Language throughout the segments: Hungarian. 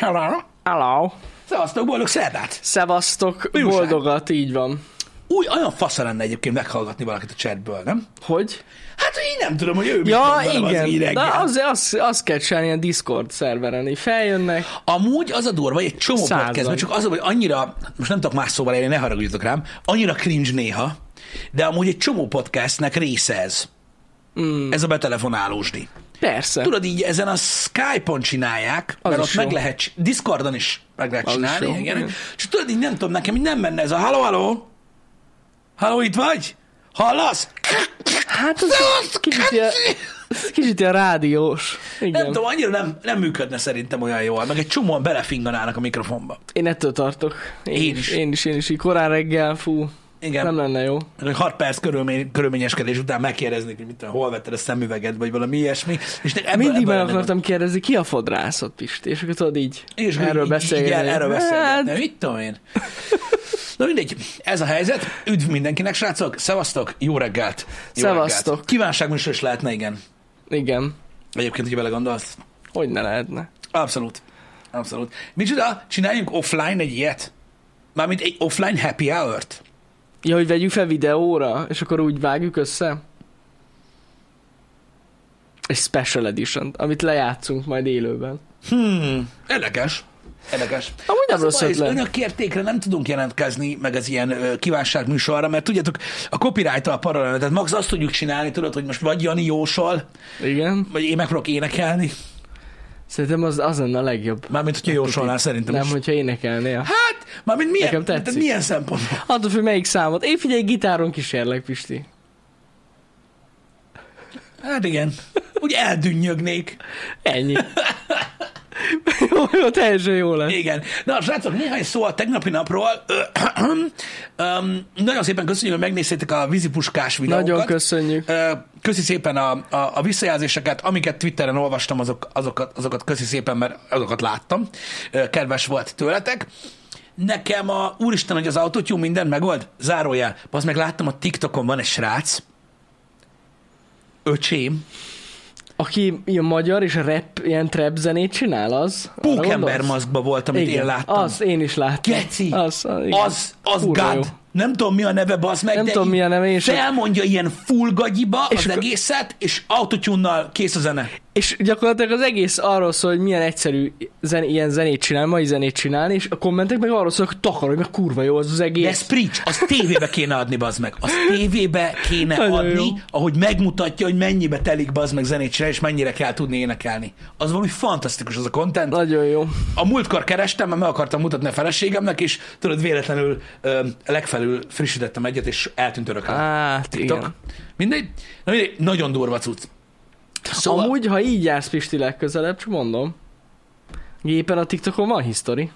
Hello. Hello. Szevasztok, boldog szerdát! Szevasztok, újság? boldogat, így van. Úgy, olyan fasza lenne egyébként meghallgatni valakit a chatből, nem? Hogy? Hát, én nem tudom, hogy ő Ja, velem az így igen. De az, az, az kell csinálni ilyen Discord szerveren, így feljönnek. Amúgy az a durva, egy csomó Százan. podcastben, csak az, hogy annyira, most nem tudok más szóval élni, ne haragudjatok rám, annyira cringe néha, de amúgy egy csomó podcastnek része ez. Mm. Ez a betelefonálósdi. Persze. Tudod, így ezen a Skype-on csinálják, Az mert ott meg jó. lehet, csi- Discordon is meg lehet Az csinálni, igen. igen. Csak tudod, így nem tudom, nekem így nem menne ez a halló, halló, halló, itt vagy? Hallasz? Hát az, kicsit, ilyen, kicsit ilyen rádiós. Igen. Nem tudom, annyira nem, nem működne szerintem olyan jól, meg egy csomóan belefinganának a mikrofonba. Én ettől tartok. Én, Én is. is. Én is, én is. Így korán reggel, fú. Igen. Nem lenne jó. Hogy 6 perc körülmény, körülményeskedés után megkérdeznék, hogy mit hol vetted a szemüveged, vagy valami ilyesmi. És ebből, Mindig ebből meg akartam kérdezni, ki a fodrászat, Pisti? És akkor tudod így, És erről így, beszélgetni. Igen, erről beszélgetni. Hát, Mit tudom én? Na mindegy, ez a helyzet. Üdv mindenkinek, srácok. Szevasztok, jó reggelt. Jó Szevasztok. Kívánságműsor is lehetne, igen. igen. Egyébként, hogy belegondolsz. Hogy ne lehetne? Abszolút. Abszolút. Micsoda, csináljunk offline egy ilyet? Mármint egy offline happy hour-t? Ja, hogy vegyük fel videóra, és akkor úgy vágjuk össze? Egy special edition amit lejátszunk majd élőben. Hmm, érdekes. Érdekes. Amúgy nem a rossz ötlet. Önök kértékre nem tudunk jelentkezni, meg az ilyen ö, kívánság műsorra, mert tudjátok, a copyright-tal paralel, tehát max azt tudjuk csinálni, tudod, hogy most vagy Jani jósol, Igen. vagy én megpróbálok énekelni, Szerintem az, az lenne a legjobb. mármint, hogyha jósolnál szerintem Nem, is. hogyha énekelnél. Hát, mármint milyen, Nekem tehát milyen szempontból? Attól, hogy melyik számot. Én figyelj, gitáron kísérlek, Pisti. Hát igen, úgy eldünnyögnék. Ennyi. Jó, teljesen jó lesz. Igen. Na, srácok, néhány szó a tegnapi napról. um, nagyon szépen köszönjük, hogy megnéztétek a vízipuskás videókat. Nagyon köszönjük. Köszi szépen a, a, a visszajelzéseket, amiket Twitteren olvastam, azok, azokat, azokat köszi szépen, mert azokat láttam. Kedves volt tőletek. Nekem a, úristen, hogy az autotune minden megold, zárójel. Az meg láttam, a TikTokon van egy srác, öcsém, Aki ilyen magyar és rap, ilyen trap zenét csinál, az? Pókember maszkba volt, amit Igen, én láttam. Az, én is láttam. Geci, Az, igen. az, az Kurva God. jó. Nem tudom, mi a neve, bazd meg, Nem de tudom, mi a neve, sem. felmondja ilyen full gagyiba És az egészet, és autotune kész a zene. És gyakorlatilag az egész arról szól, hogy milyen egyszerű zen, ilyen zenét csinálni, mai zenét csinálni, és a kommentek meg arról szól, hogy takarod, meg kurva jó az az De egész. ez preach, azt tévébe kéne adni, bazd meg. Azt tévébe kéne Nagyon adni, jó. ahogy megmutatja, hogy mennyibe telik bazd meg zenét csinálni, és mennyire kell tudni énekelni. Az valami fantasztikus az a content. Nagyon jó. A múltkor kerestem, mert meg akartam mutatni a feleségemnek, és tudod, véletlenül ö, legfelül frissítettem egyet, és eltűnt örökre. Hát, TikTok. igen. Mindegy? Na mindegy, nagyon durva cucc. Szóval, Amúgy, ha így jársz Pisti legközelebb, csak mondom, gépen a TikTokon van history.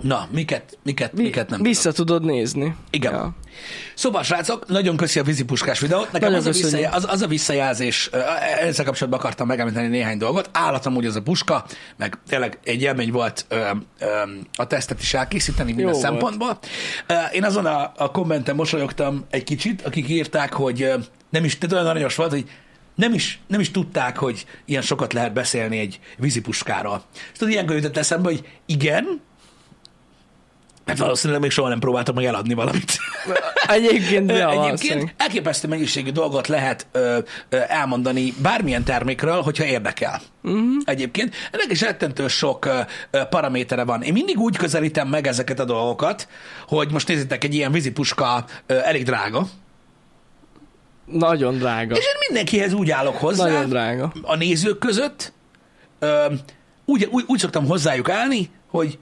na, miket, miket, Vi- miket nem Vissza tudod nézni. Igen. Ja. Szóval, srácok, nagyon köszi a vízipuskás videót. Nekem Nagyon az a, köszönjük. visszajelzés, az, az a visszajelzés, ezzel kapcsolatban akartam megemlíteni néhány dolgot. Állatom úgy az a puska, meg tényleg egy élmény volt ö, ö, a tesztet is elkészíteni minden Jó volt. szempontból. Ö, Én azon a, a kommenten mosolyogtam egy kicsit, akik írták, hogy nem is, tehát olyan aranyos volt, hogy nem is, nem is tudták, hogy ilyen sokat lehet beszélni egy vízipuskáról. És tudod, ilyenkor jutott eszembe, hogy igen, mert valószínűleg még soha nem próbáltam meg eladni valamit. Egyébként, ja, Egyébként elképesztő mennyiségű dolgot lehet ö, ö, elmondani bármilyen termékről, hogyha érdekel. Uh-huh. Egyébként ennek is rettentő sok ö, ö, paramétere van. Én mindig úgy közelítem meg ezeket a dolgokat, hogy most nézzétek, egy ilyen vízipuska ö, elég drága, Nagyon drága. és én mindenkihez úgy állok hozzá, Nagyon drága. a nézők között, ö, úgy, úgy, úgy szoktam hozzájuk állni, hogy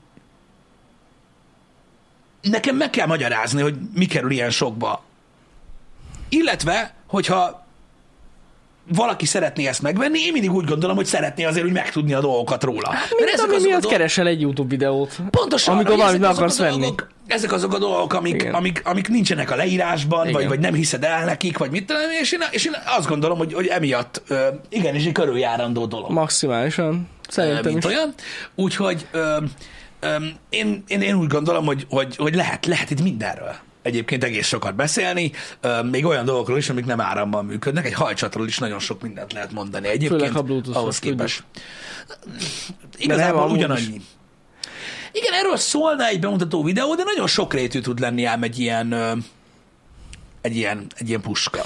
nekem meg kell magyarázni, hogy mi kerül ilyen sokba. Illetve, hogyha valaki szeretné ezt megvenni, én mindig úgy gondolom, hogy szeretné azért úgy megtudni a dolgokat róla. Mert Mint ezek ami azok a miatt dolgok- keresel egy YouTube videót. Pontosan, Amikor valamit meg akarsz venni. Dolgok, ezek azok a dolgok, amik, Igen. amik, amik nincsenek a leírásban, vagy, Igen. vagy nem hiszed el nekik, vagy mit tudom, és én, és én azt gondolom, hogy, hogy emiatt ö, igenis egy körüljárandó dolog. Maximálisan. Szerintem mint is. olyan. Úgyhogy ö, ö, én, én, én úgy gondolom, hogy, hogy, hogy lehet, lehet itt mindenről egyébként egész sokat beszélni, még olyan dolgokról is, amik nem áramban működnek. Egy hajcsatról is nagyon sok mindent lehet mondani egyébként. Főleg, ha Bluetooth-os, ahhoz képest. Igazából ugyanannyi. Igen, erről szólna egy bemutató videó, de nagyon sokrétű tud lenni ám egy ilyen, egy ilyen, egy ilyen puska.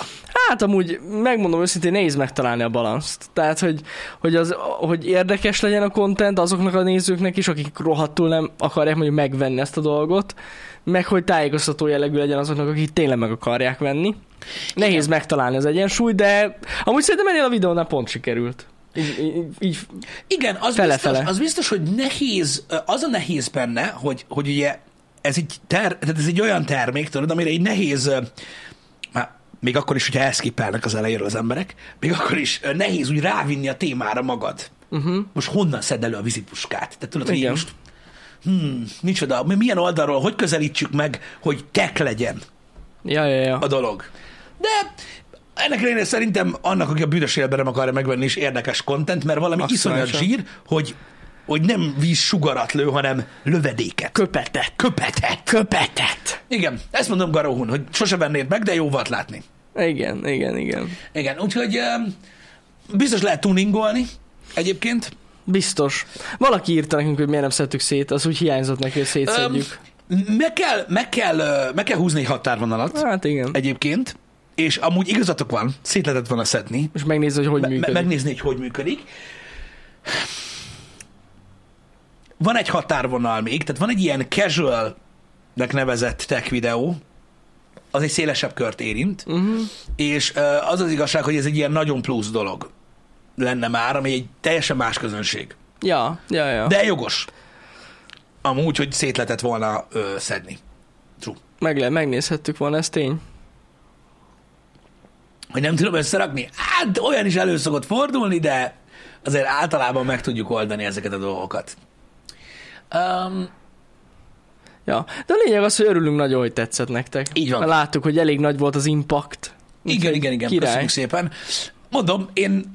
Hát amúgy, megmondom őszintén, nehéz megtalálni a balanszt. Tehát, hogy, hogy, az, hogy érdekes legyen a content azoknak a nézőknek is, akik rohadtul nem akarják mondjuk megvenni ezt a dolgot, meg hogy tájékoztató jellegű legyen azoknak, akik tényleg meg akarják venni. Nehéz Igen. megtalálni az egyensúly, de amúgy szerintem ennél a videónál pont sikerült. Így, így, így Igen, az Fele-fele. biztos, az biztos, hogy nehéz, az a nehéz benne, hogy, hogy ugye ez egy, ter, tehát ez egy olyan termék, tudod, amire egy nehéz, már még akkor is, hogyha elszkippelnek az elejéről az emberek, még akkor is nehéz úgy rávinni a témára magad. Uh-huh. Most honnan szed elő a vízipuskát? Tehát tudod, hogy most hmm, micsoda, mi- milyen oldalról, hogy közelítsük meg, hogy tek legyen ja, ja, ja. a dolog. De ennek ellenére szerintem annak, aki a büdös életben nem akarja megvenni, is érdekes content, mert valami Maximálisan. iszonyat zsír, hogy, hogy nem víz sugarat lő, hanem lövedéket. Köpetet. Köpetet. Köpetet. Igen, ezt mondom Garóhun, hogy sose vennéd meg, de jó volt látni. Igen, igen, igen. Igen, úgyhogy biztos lehet tuningolni egyébként. Biztos. Valaki írta nekünk, hogy miért nem szedtük szét, az úgy hiányzott neki, hogy szétszedjük. Öm, meg, kell, meg, kell, meg kell húzni egy határvonalat Hát igen. egyébként, és amúgy igazatok van, szét lehetett volna szedni, És megnézni, hogy hogy Me- me- működik. megnézni, hogy hogy működik. Van egy határvonal még, tehát van egy ilyen casual-nek nevezett tech videó, az egy szélesebb kört érint, uh-huh. és az az igazság, hogy ez egy ilyen nagyon plusz dolog lenne már, ami egy teljesen más közönség. Ja, ja, ja. De jogos. Amúgy, hogy szét lehetett volna ö, szedni. True. Meg le, megnézhettük volna, ez tény. Hogy nem tudom összerakni? Hát olyan is elő szokott fordulni, de azért általában meg tudjuk oldani ezeket a dolgokat. Um, Ja. De a lényeg az, hogy örülünk nagyon, hogy tetszett nektek. Így van. Láttuk, hogy elég nagy volt az impact. igen, igen, igen, király. köszönjük szépen. Mondom, én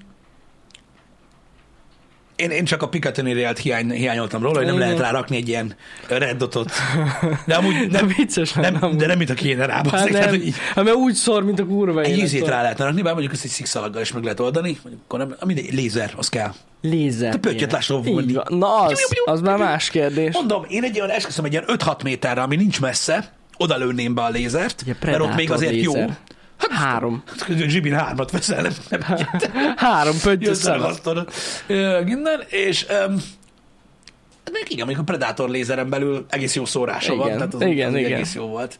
én, én csak a Picatinny-rélt hiány, hiányoltam róla, hogy nem lehet rárakni egy ilyen red dotot. De amúgy nem, vicces nem, amúgy. de nem, mint a kéne rá. Hát nem, hogy így- hát mert úgy szor, mint a kurva Egy ízét rá lehetne rakni, bár mondjuk ezt egy szikszalaggal is meg lehet oldani, akkor nem, mindegy, lézer, az kell. Lézer. Te pöttyöt menni. van. Na az, az már más kérdés. Mondom, én egy olyan, esküszöm, egy ilyen 5-6 méterre, ami nincs messze, oda lőném be a lézert, Ugye mert ott még azért jó. Lézer. Három. Zsibin hármat veszel, nem, nem Három ragasztod. Ö, Minden, és um, még igen, mondjuk a Predator lézeren belül egész jó szórása Igen, van, tehát az, igen, az igen. egész jó volt.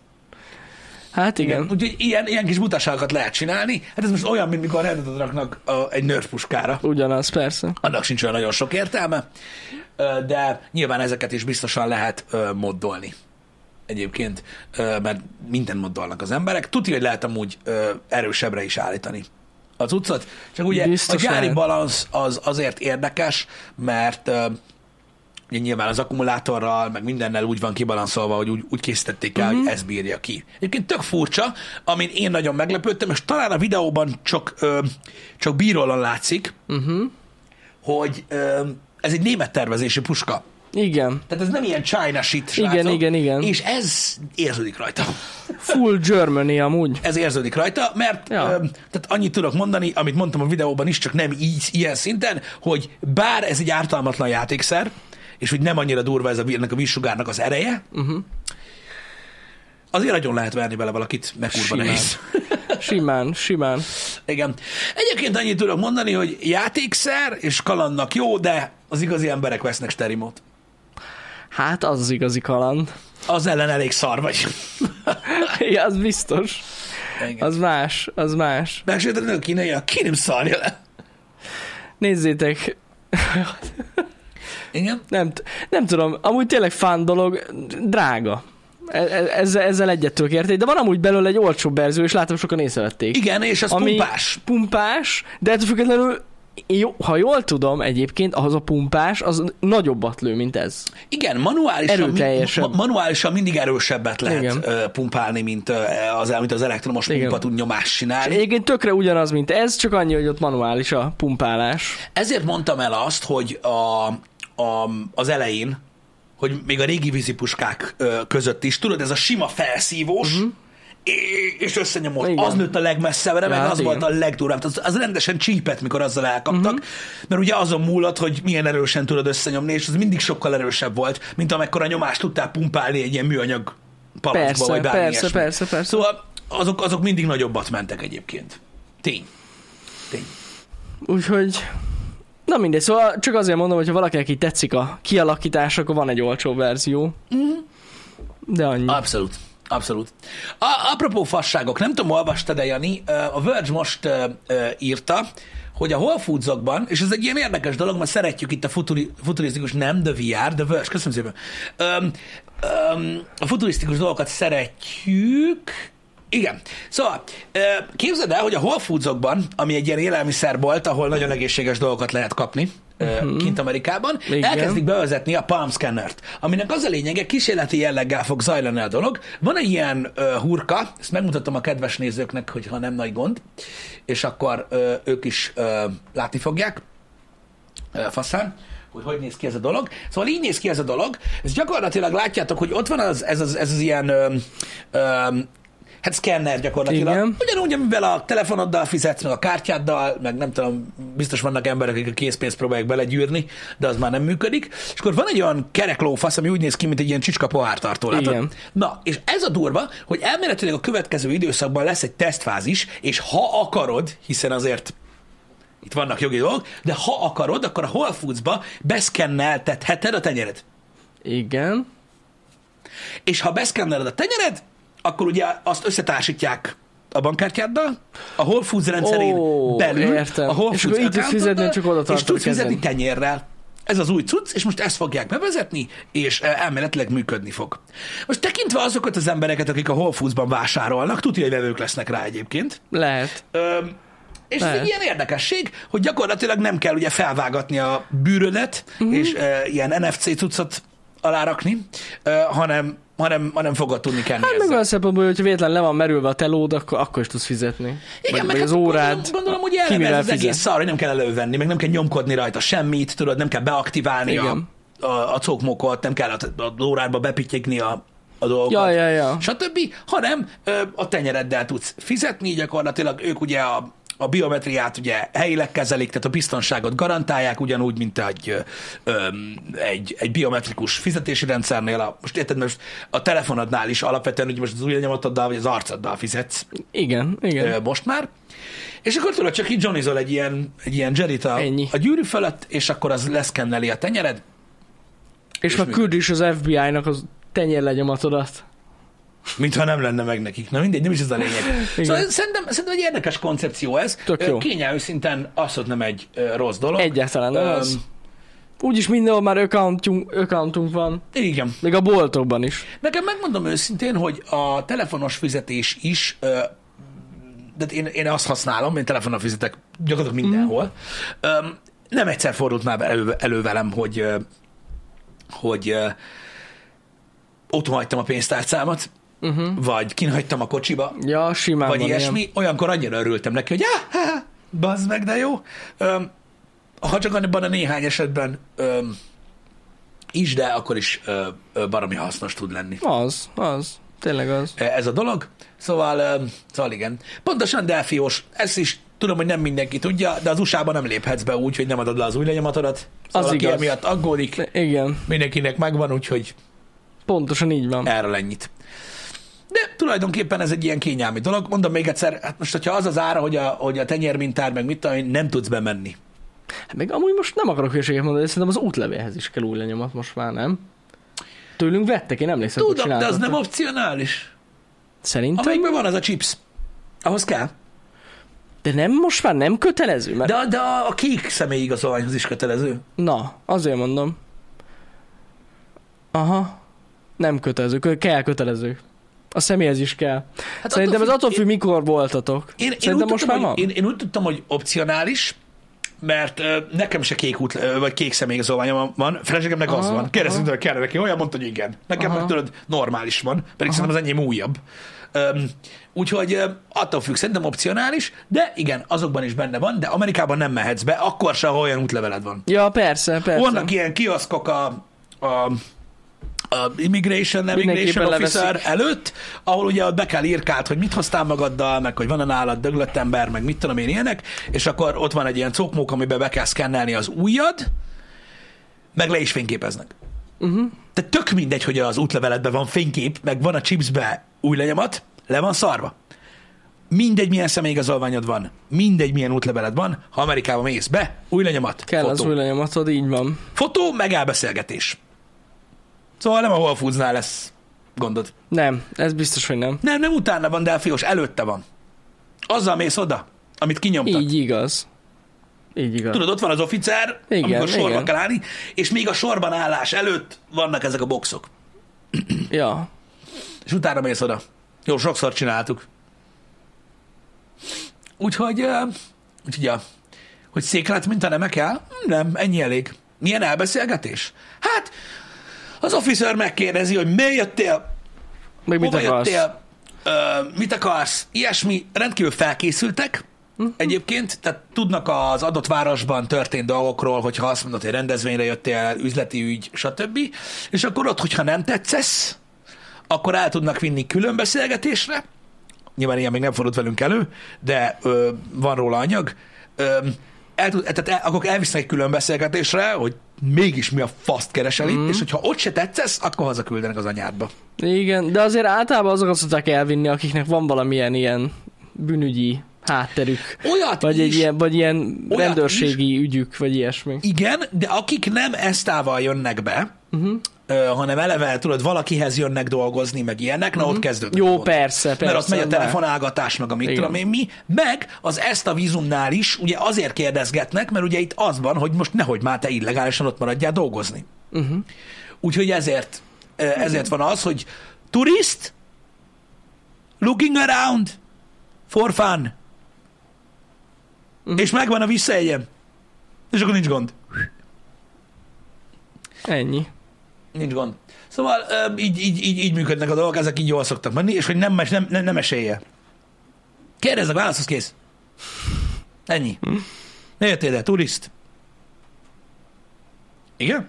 Hát igen. Úgyhogy ilyen, ilyen kis butaságokat lehet csinálni. Hát ez most olyan, mint mikor rendetet raknak a, egy nerf puskára. Ugyanaz, persze. Annak sincs olyan nagyon sok értelme, de nyilván ezeket is biztosan lehet moddolni. Egyébként, mert minden moddolnak az emberek. Tudja, hogy lehet amúgy erősebbre is állítani az utcot. Csak ugye Biztos a gyári lehet. balansz az azért érdekes, mert ugye nyilván az akkumulátorral, meg mindennel úgy van kibalanszolva, hogy úgy, úgy készítették el, Mhm. hogy ez bírja ki. Egyébként tök furcsa, amin én nagyon meglepődtem, és talán a videóban csak, ö, csak bírólan látszik, Uh-huh. hogy ö, ez egy német tervezésű puska. Igen. Tehát ez nem ilyen China shit, Igen, srácok, igen, igen. És ez érződik rajta. Full Germany amúgy. Ez érződik rajta, mert Ja. ö, tehát annyit tudok mondani, amit mondtam a videóban is, csak nem így, ilyen szinten, hogy bár ez egy ártalmatlan játékszer, és hogy nem annyira durva ez a, ennek a vízsugárnak az ereje, Uh-huh. azért nagyon lehet verni bele valakit, meg kurva nehéz. Simán, simán. Igen. Egyébként annyit tudok mondani, hogy játékszer és kalandnak jó, de az igazi emberek vesznek sterimot. Hát az az igazi kaland. Az ellen elég szar vagy. Ja, az biztos. Igen. Az más, az más. Megsérted a kínai, ki nem szarja le. Nézzétek, Igen? nem, nem tudom, amúgy tényleg fán dolog, drága. E- e- Ezzel, ezzel egyet tudok érteni, de van amúgy belőle egy olcsóbb verzió, és látom sokan észrevették. Igen, és az Ami- pumpás. Pumpás, de ettől függetlenül, jó, ha jól tudom egyébként, ahhoz a pumpás, az nagyobbat lő, mint ez. Igen, manuálisan, Erőteljesebb. ma- manuálisan mindig erősebbet lehet Igen. pumpálni, mint, az, mint az elektromos Igen. pumpa tud nyomást És csinálni. egyébként tökre ugyanaz, mint ez, csak annyi, hogy ott manuális a pumpálás. Ezért mondtam el azt, hogy a, a, az elején, hogy még a régi vízipuskák között is, tudod, ez a sima felszívós, uh-huh. És összenyomott. Igen. Az nőtt a legmesszebbre, meg Ja, az igen. volt a legdurább. Az, az rendesen csípett, mikor azzal elkaptak, Mhm. mert ugye azon múlott, hogy milyen erősen tudod összenyomni, és az mindig sokkal erősebb volt, mint amekkora nyomást tudtál pumpálni egy ilyen műanyag palackba, Persze, vagy bármi persze, ilyesmi. persze, persze. Szóval azok, azok mindig nagyobbat mentek egyébként. Tény. Tény. Úgyhogy... Na mindegy, szóval csak azért mondom, hogy ha valakinek így tetszik a kialakítás, akkor van egy olcsó verzió. De annyi. Abszolút. Abszolút. A, apropó fasságok, nem tudom, olvastad-e, Jani, a Verge most írta, hogy a Whole Foodsokban, és ez egy ilyen érdekes dolog, mert szeretjük itt a futuri, futurisztikus, nem The VR, The Verge, köszönöm szépen. Öm, öm, a futurisztikus dolgokat szeretjük, igen. Szóval képzeld el, hogy a Whole Foodsokban, ami egy ilyen élelmiszerbolt, ahol nagyon egészséges dolgokat lehet kapni, uh-huh. kint Amerikában, Igen. elkezdik bevezetni a Palm Scannert, aminek az a lényege, kísérleti jelleggel fog zajlani a dolog. Van egy ilyen ö, hurka, ezt megmutatom a kedves nézőknek, hogyha nem nagy gond, és akkor ö, ők is ö, látni fogják ö, faszán, hogy hogy néz ki ez a dolog. Szóval így néz ki ez a dolog. Ez gyakorlatilag látjátok, hogy ott van az, ez, az, ez az ilyen ö, ö, hát szkenner gyakorlatilag. Igen. Ugyanúgy, amivel a telefonoddal fizetsz, meg a kártyáddal, meg nem tudom, biztos vannak emberek, akik a készpénzt próbálják belegyűrni, de az már nem működik. És akkor van egy olyan kereklófasz, ami úgy néz ki, mint egy ilyen csicska pohártartó. látod? Igen. Na, és ez a durva, hogy elméletileg a következő időszakban lesz egy tesztfázis, és ha akarod, hiszen azért itt vannak jogi dolgok, de ha akarod, akkor a Whole Foods-ba beszkenneltetheted a tenyered. Igen. És ha beszkenneled a tenyered, akkor ugye azt összetársítják a bankkártyáddal, a Whole Foods rendszerén Ó, belül, értem. a Whole És Foods akkor így tudsz fizetni, csak oda és tudsz fizetni tenyérrel. Ez az új cucc, és most ezt fogják bevezetni, és eh, elméletileg működni fog. Most tekintve azokat az embereket, akik a Whole Foods-ban vásárolnak, tudja, hogy vevők lesznek rá egyébként, Lehet. Öm, és ez Lehet. egy ilyen érdekesség, hogy gyakorlatilag nem kell ugye felvágatni a bűrödet, Mhm. uh-huh. és e, ilyen NFC cuccot alárakni, e, hanem, hanem, hanem fogod tudni kenni Hát meg ezzel. olyan szempontból, hogyha véletlen le van merülve a telód, akkor, akkor is tudsz fizetni. Igen, vagy, meg vagy az hát órád. Gondolom, gondolom hogy ki eleve mivel ez az fizet. egész szar, hogy nem kell elővenni, meg nem kell nyomkodni rajta semmit, tudod, nem kell beaktiválni a, Igen. a, a cokmokot, nem kell a, a órádba bepittyegni a, a dolgokat, Ja, ja, ja. stb., hanem ö, a tenyereddel tudsz fizetni, gyakorlatilag ők ugye a, a biometriát ugye helyileg kezelik, tehát a biztonságot garantálják, ugyanúgy, mint egy, egy, egy biometrikus fizetési rendszernél. A, most érted, most a telefonodnál is alapvetően, hogy most az ujjanyomatoddal vagy az arcoddal fizetsz Igen, igen. most már. És akkor tudod, csak így johnnyzol egy ilyen, egy ilyen Jerryt a, Ennyi. a gyűrű fölött, és akkor az leszkenneli a tenyered, és és meg működik. küld is az FBI-nak az tenyérlegyomatodat. Mintha nem lenne meg nekik. Na mindegy, nem is ez a lényeg. Igen. Szóval szerintem, szerintem egy érdekes koncepció ez. Tök jó. Kényelmű szinten az, hogy nem egy rossz dolog. Egyáltalán nem az. Úgyis mindenhol már accountunk, accountunk van. Igen. Még a boltokban is. Nekem megmondom őszintén, hogy a telefonos fizetés is, de én, én azt használom, én telefonon fizetek gyakorlatilag mindenhol. Öm, nem egyszer fordult már elő, elő velem, hogy, hogy ö, ott hagytam a pénztárcámat, Uh-huh. vagy kinhagytam a kocsiba, Ja, simán vagy van ilyesmi, ilyen. olyankor annyira örültem neki, hogy ah, ha, ha, bazd meg, de jó. Öm, ha csak abban a néhány esetben öm, is, de akkor is ö, ö, baromi hasznos tud lenni Az, az. Tényleg az. ez a dolog. Szóval, öm, szóval igen. Pontosan delfiós, ezt is tudom, hogy nem mindenki tudja, de az USA-ban nem léphetsz be úgy, hogy nem adod le az új lenyomatodat. Szóval Az aki igaz. emiatt aggódik, Igen, mindenkinek megvan, úgyhogy pontosan így van. erről ennyit. Tulajdonképpen ez egy ilyen kényelmi dolog. Mondom még egyszer, hát most, hogyha az az ára, hogy a, hogy a tenyérmintár, meg mit tudom nem tudsz bemenni. Hát Meg amúgy most nem akarok hülyeséget mondani, de szerintem az útlevélhez is kell új lenyomat most már, nem? Tőlünk vettek, én emlékszem, hogy Tudom, de az nem opcionális. Szerintem? Amelyikben van az a chips. Ahhoz kell. De nem, most már nem kötelező? Mert... De, de a, kék személyigazolványhoz is kötelező. Na, azért mondom. Aha. Nem kötelező, kö- kell kötelező. A személyhez is kell. Hát Szerintem ez függ- attól függ, mikor voltatok. Én, én, Szerintem most tudtam, már hogy, van. én, én úgy tudtam, hogy opcionális, mert ö, nekem se kék út, ö, vagy kék személyigazolványom van, feleségemnek az Aha, van. Kérdeztünk, aha. hogy kell neki, olyan mondta, hogy igen. Nekem Aha. meg tudod, normális van, pedig szerintem az enyém újabb. Öm, úgyhogy ö, attól függ, szerintem opcionális, de igen, azokban is benne van, de Amerikában nem mehetsz be, akkor se, ha olyan útleveled van. Ja, persze, persze. Vannak ilyen kioszkok a, a a immigration, nem immigration officer leveszik. előtt, ahol ugye ott be kell írkált, hogy mit hoztál magaddal, meg hogy van-e nálad döglött ember, meg mit tudom én ilyenek, és akkor ott van egy ilyen cokmók, amiben be kell szkennelni az ujjad, meg le is fényképeznek. Uh-huh. Tehát tök mindegy, hogy az útleveledben van fénykép, meg van a chipsbe új lenyomat, le van szarva. Mindegy, milyen személyigazolványod van, mindegy, milyen útleveled van, ha Amerikába mész be, új lenyomat, Kell fotó. az új lenyomatod, így van. Fotó, meg elbeszélgetés. Szóval nem a Whole Foodsnál lesz gondod. Nem, ez biztos, hogy nem. Nem, nem utána van, Delfios, előtte van. Azzal mész oda, amit kinyomtak. Így igaz. Így igaz. Tudod, ott van az officer, Igen, amikor sorba igen. kell állni, és még a sorban állás előtt vannak ezek a boxok. Ja. És utána mész oda. Jó, sokszor csináltuk. Úgyhogy, uh, úgyhogy ja. hogy széklet mint a nemek el? Nem, ennyi elég. Milyen elbeszélgetés? Hát, az officer megkérdezi, hogy miért jöttél, Meg mit hova akarsz? jöttél, ö, mit akarsz, ilyesmi, rendkívül felkészültek, Mhm. Egyébként, tehát tudnak az adott városban történt dolgokról, hogyha azt mondod, hogy rendezvényre jöttél, üzleti ügy, stb. És akkor ott, hogyha nem tetszesz, akkor el tudnak vinni külön beszélgetésre. Nyilván ilyen még nem fordult velünk elő, de ö, van róla anyag. Ö, el, tehát el, akkor elvisznek egy külön beszélgetésre, hogy mégis mi a faszt keresel itt, és hogyha ott se tetszesz, akkor hazaküldenek az anyádba. Igen, de azért általában azokat szokták elvinni, akiknek van valamilyen ilyen bűnügyi hátterük. Olyat Vagy is, egy ilyen, vagy ilyen rendőrségi ügyük, vagy ilyesmi. Igen, de akik nem esztával jönnek be, uh-huh. Ö, hanem eleve, tudod, valakihez jönnek dolgozni, meg ilyenek, na ott kezdődik. Jó, gond. persze, persze. Mert ott megy a telefonálgatás, meg a mit Igen. tudom én mi, meg az ezt a vízumnál is ugye azért kérdezgetnek, mert ugye itt az van, hogy most nehogy már te illegálisan ott maradjál dolgozni. Uh-huh. Úgyhogy ezért, ezért van az, hogy turist, looking around for fun, Mhm. és megvan a visszaegyem. És akkor nincs gond. Ennyi. Nincs gond. Szóval így, így, így, így működnek a dolgok, ezek így jól szoktak menni, és hogy nem, mes- nem, nem, nem esélye. Kérdezzek, válaszhoz kész. Ennyi. Ne jöttél ide, turist. Igen?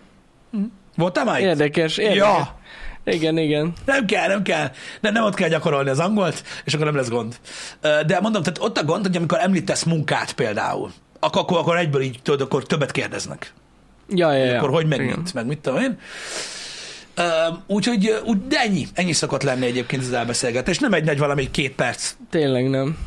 Hm. Voltál már itt? Érdekes, érdekes. Ja, Igen, igen. nem kell, nem kell. Nem, nem ott kell gyakorolni az angolt, és akkor nem lesz gond. De mondom, tehát ott a gond, hogy amikor említesz munkát például, akkor, akkor, akkor egyből így tudod, akkor többet kérdeznek. Ja, ja, ja. akkor hogy meg Igen. mint, meg mit tudom én. Úgyhogy, úgy, de ennyi, ennyi szokott lenni egyébként az elbeszélgetés. Nem egy nagy valami két perc. Tényleg nem.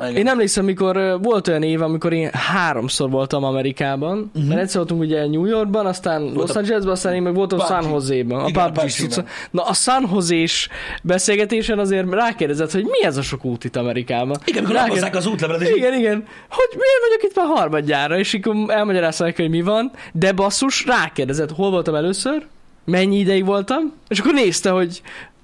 Igen. Én emlékszem, mikor volt olyan év, amikor én háromszor voltam Amerikában, uh-huh. mert egyszer voltunk ugye New Yorkban, aztán Los a- Angelesben, aztán én meg voltam PUBG. San Jose-ban. A Igen, PUBG cucca. Na a San Jose-s beszélgetésen azért rákérdezett, hogy mi ez a sok út itt Amerikában. Igen, amikor Rákérdez- lapozzák az útlevelet, és Igen, igen. Hogy miért vagyok itt már harmadjára, és akkor elmagyarázta neki, hogy mi van, de basszus, rákérdezett, hol voltam először, mennyi ideig voltam, és akkor nézte, hogy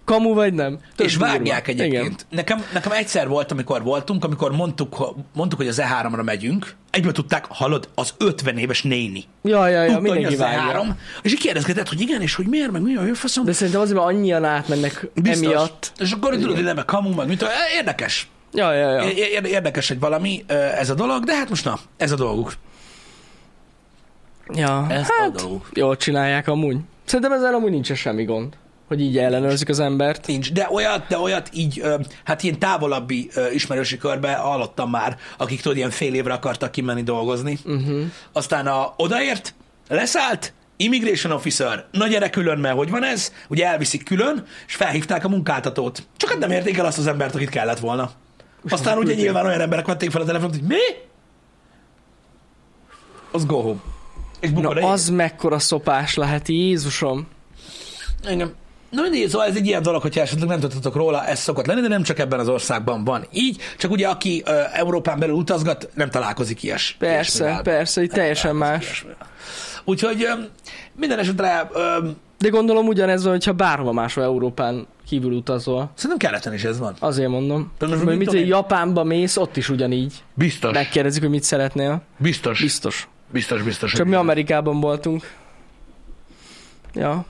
kamu vagy nem. Tök és vágják Igen. egyébként. Nekem, nekem egyszer volt, amikor voltunk, amikor mondtuk, mondtuk hogy az E3-ra megyünk, egyből tudták, hallod, az 50 éves néni. Ja, ja, ja, Tudta, mindenki az vágja. E3, és így kérdezgetett, hogy igen, és hogy miért, meg mi a faszom. De szerintem azért, mert annyian átmennek Biztos. emiatt. És akkor tudod, hogy nem a kamu, meg mit tudom, érdekes. Ja, ja, ja. Érdekes egy valami ez a dolog, de hát most na, ez a dolguk. ja. Ez a hát, dolguk. jól csinálják amúgy. Szerintem ezzel amúgy nincs semmi gond, hogy így ellenőrzik az embert. Nincs, de olyat, de olyat így, hát ilyen távolabbi ismerősi körbe hallottam már, akik tudod, ilyen fél évre akartak kimenni dolgozni. Uh-huh. Aztán a, odaért, leszállt, immigration officer, na gyere külön, mert hogy van ez? Ugye elviszik külön, és felhívták a munkáltatót. Csak hát nem érték el azt az embert, akit kellett volna. Aztán ugye nyilván olyan emberek vették fel a telefont, hogy mi? Az go home. És Na az mekkora szopás lehet, Jézusom. Igen. Na mindig, szóval ez egy ilyen dolog, hogyha esetleg nem tudtatok róla, ez szokott lenni, de nem csak ebben az országban van így, csak ugye aki uh, Európán belül utazgat, nem találkozik ilyes. Persze, ilyesmivel. persze, így teljesen más. ilyesmivel. Úgyhogy um, minden esetre um, De gondolom ugyanez hogyha bárhova máshol Európán kívül utazol. szerintem keleten is ez van. Azért mondom. De most Hogy mit mit én? Japánba mész, ott is ugyanígy. Biztos. Megkérdezik, hogy mit szeretnél. Biztos. Biztos. Biztos, biztos. Csak mi. Amerikában voltunk. Ja.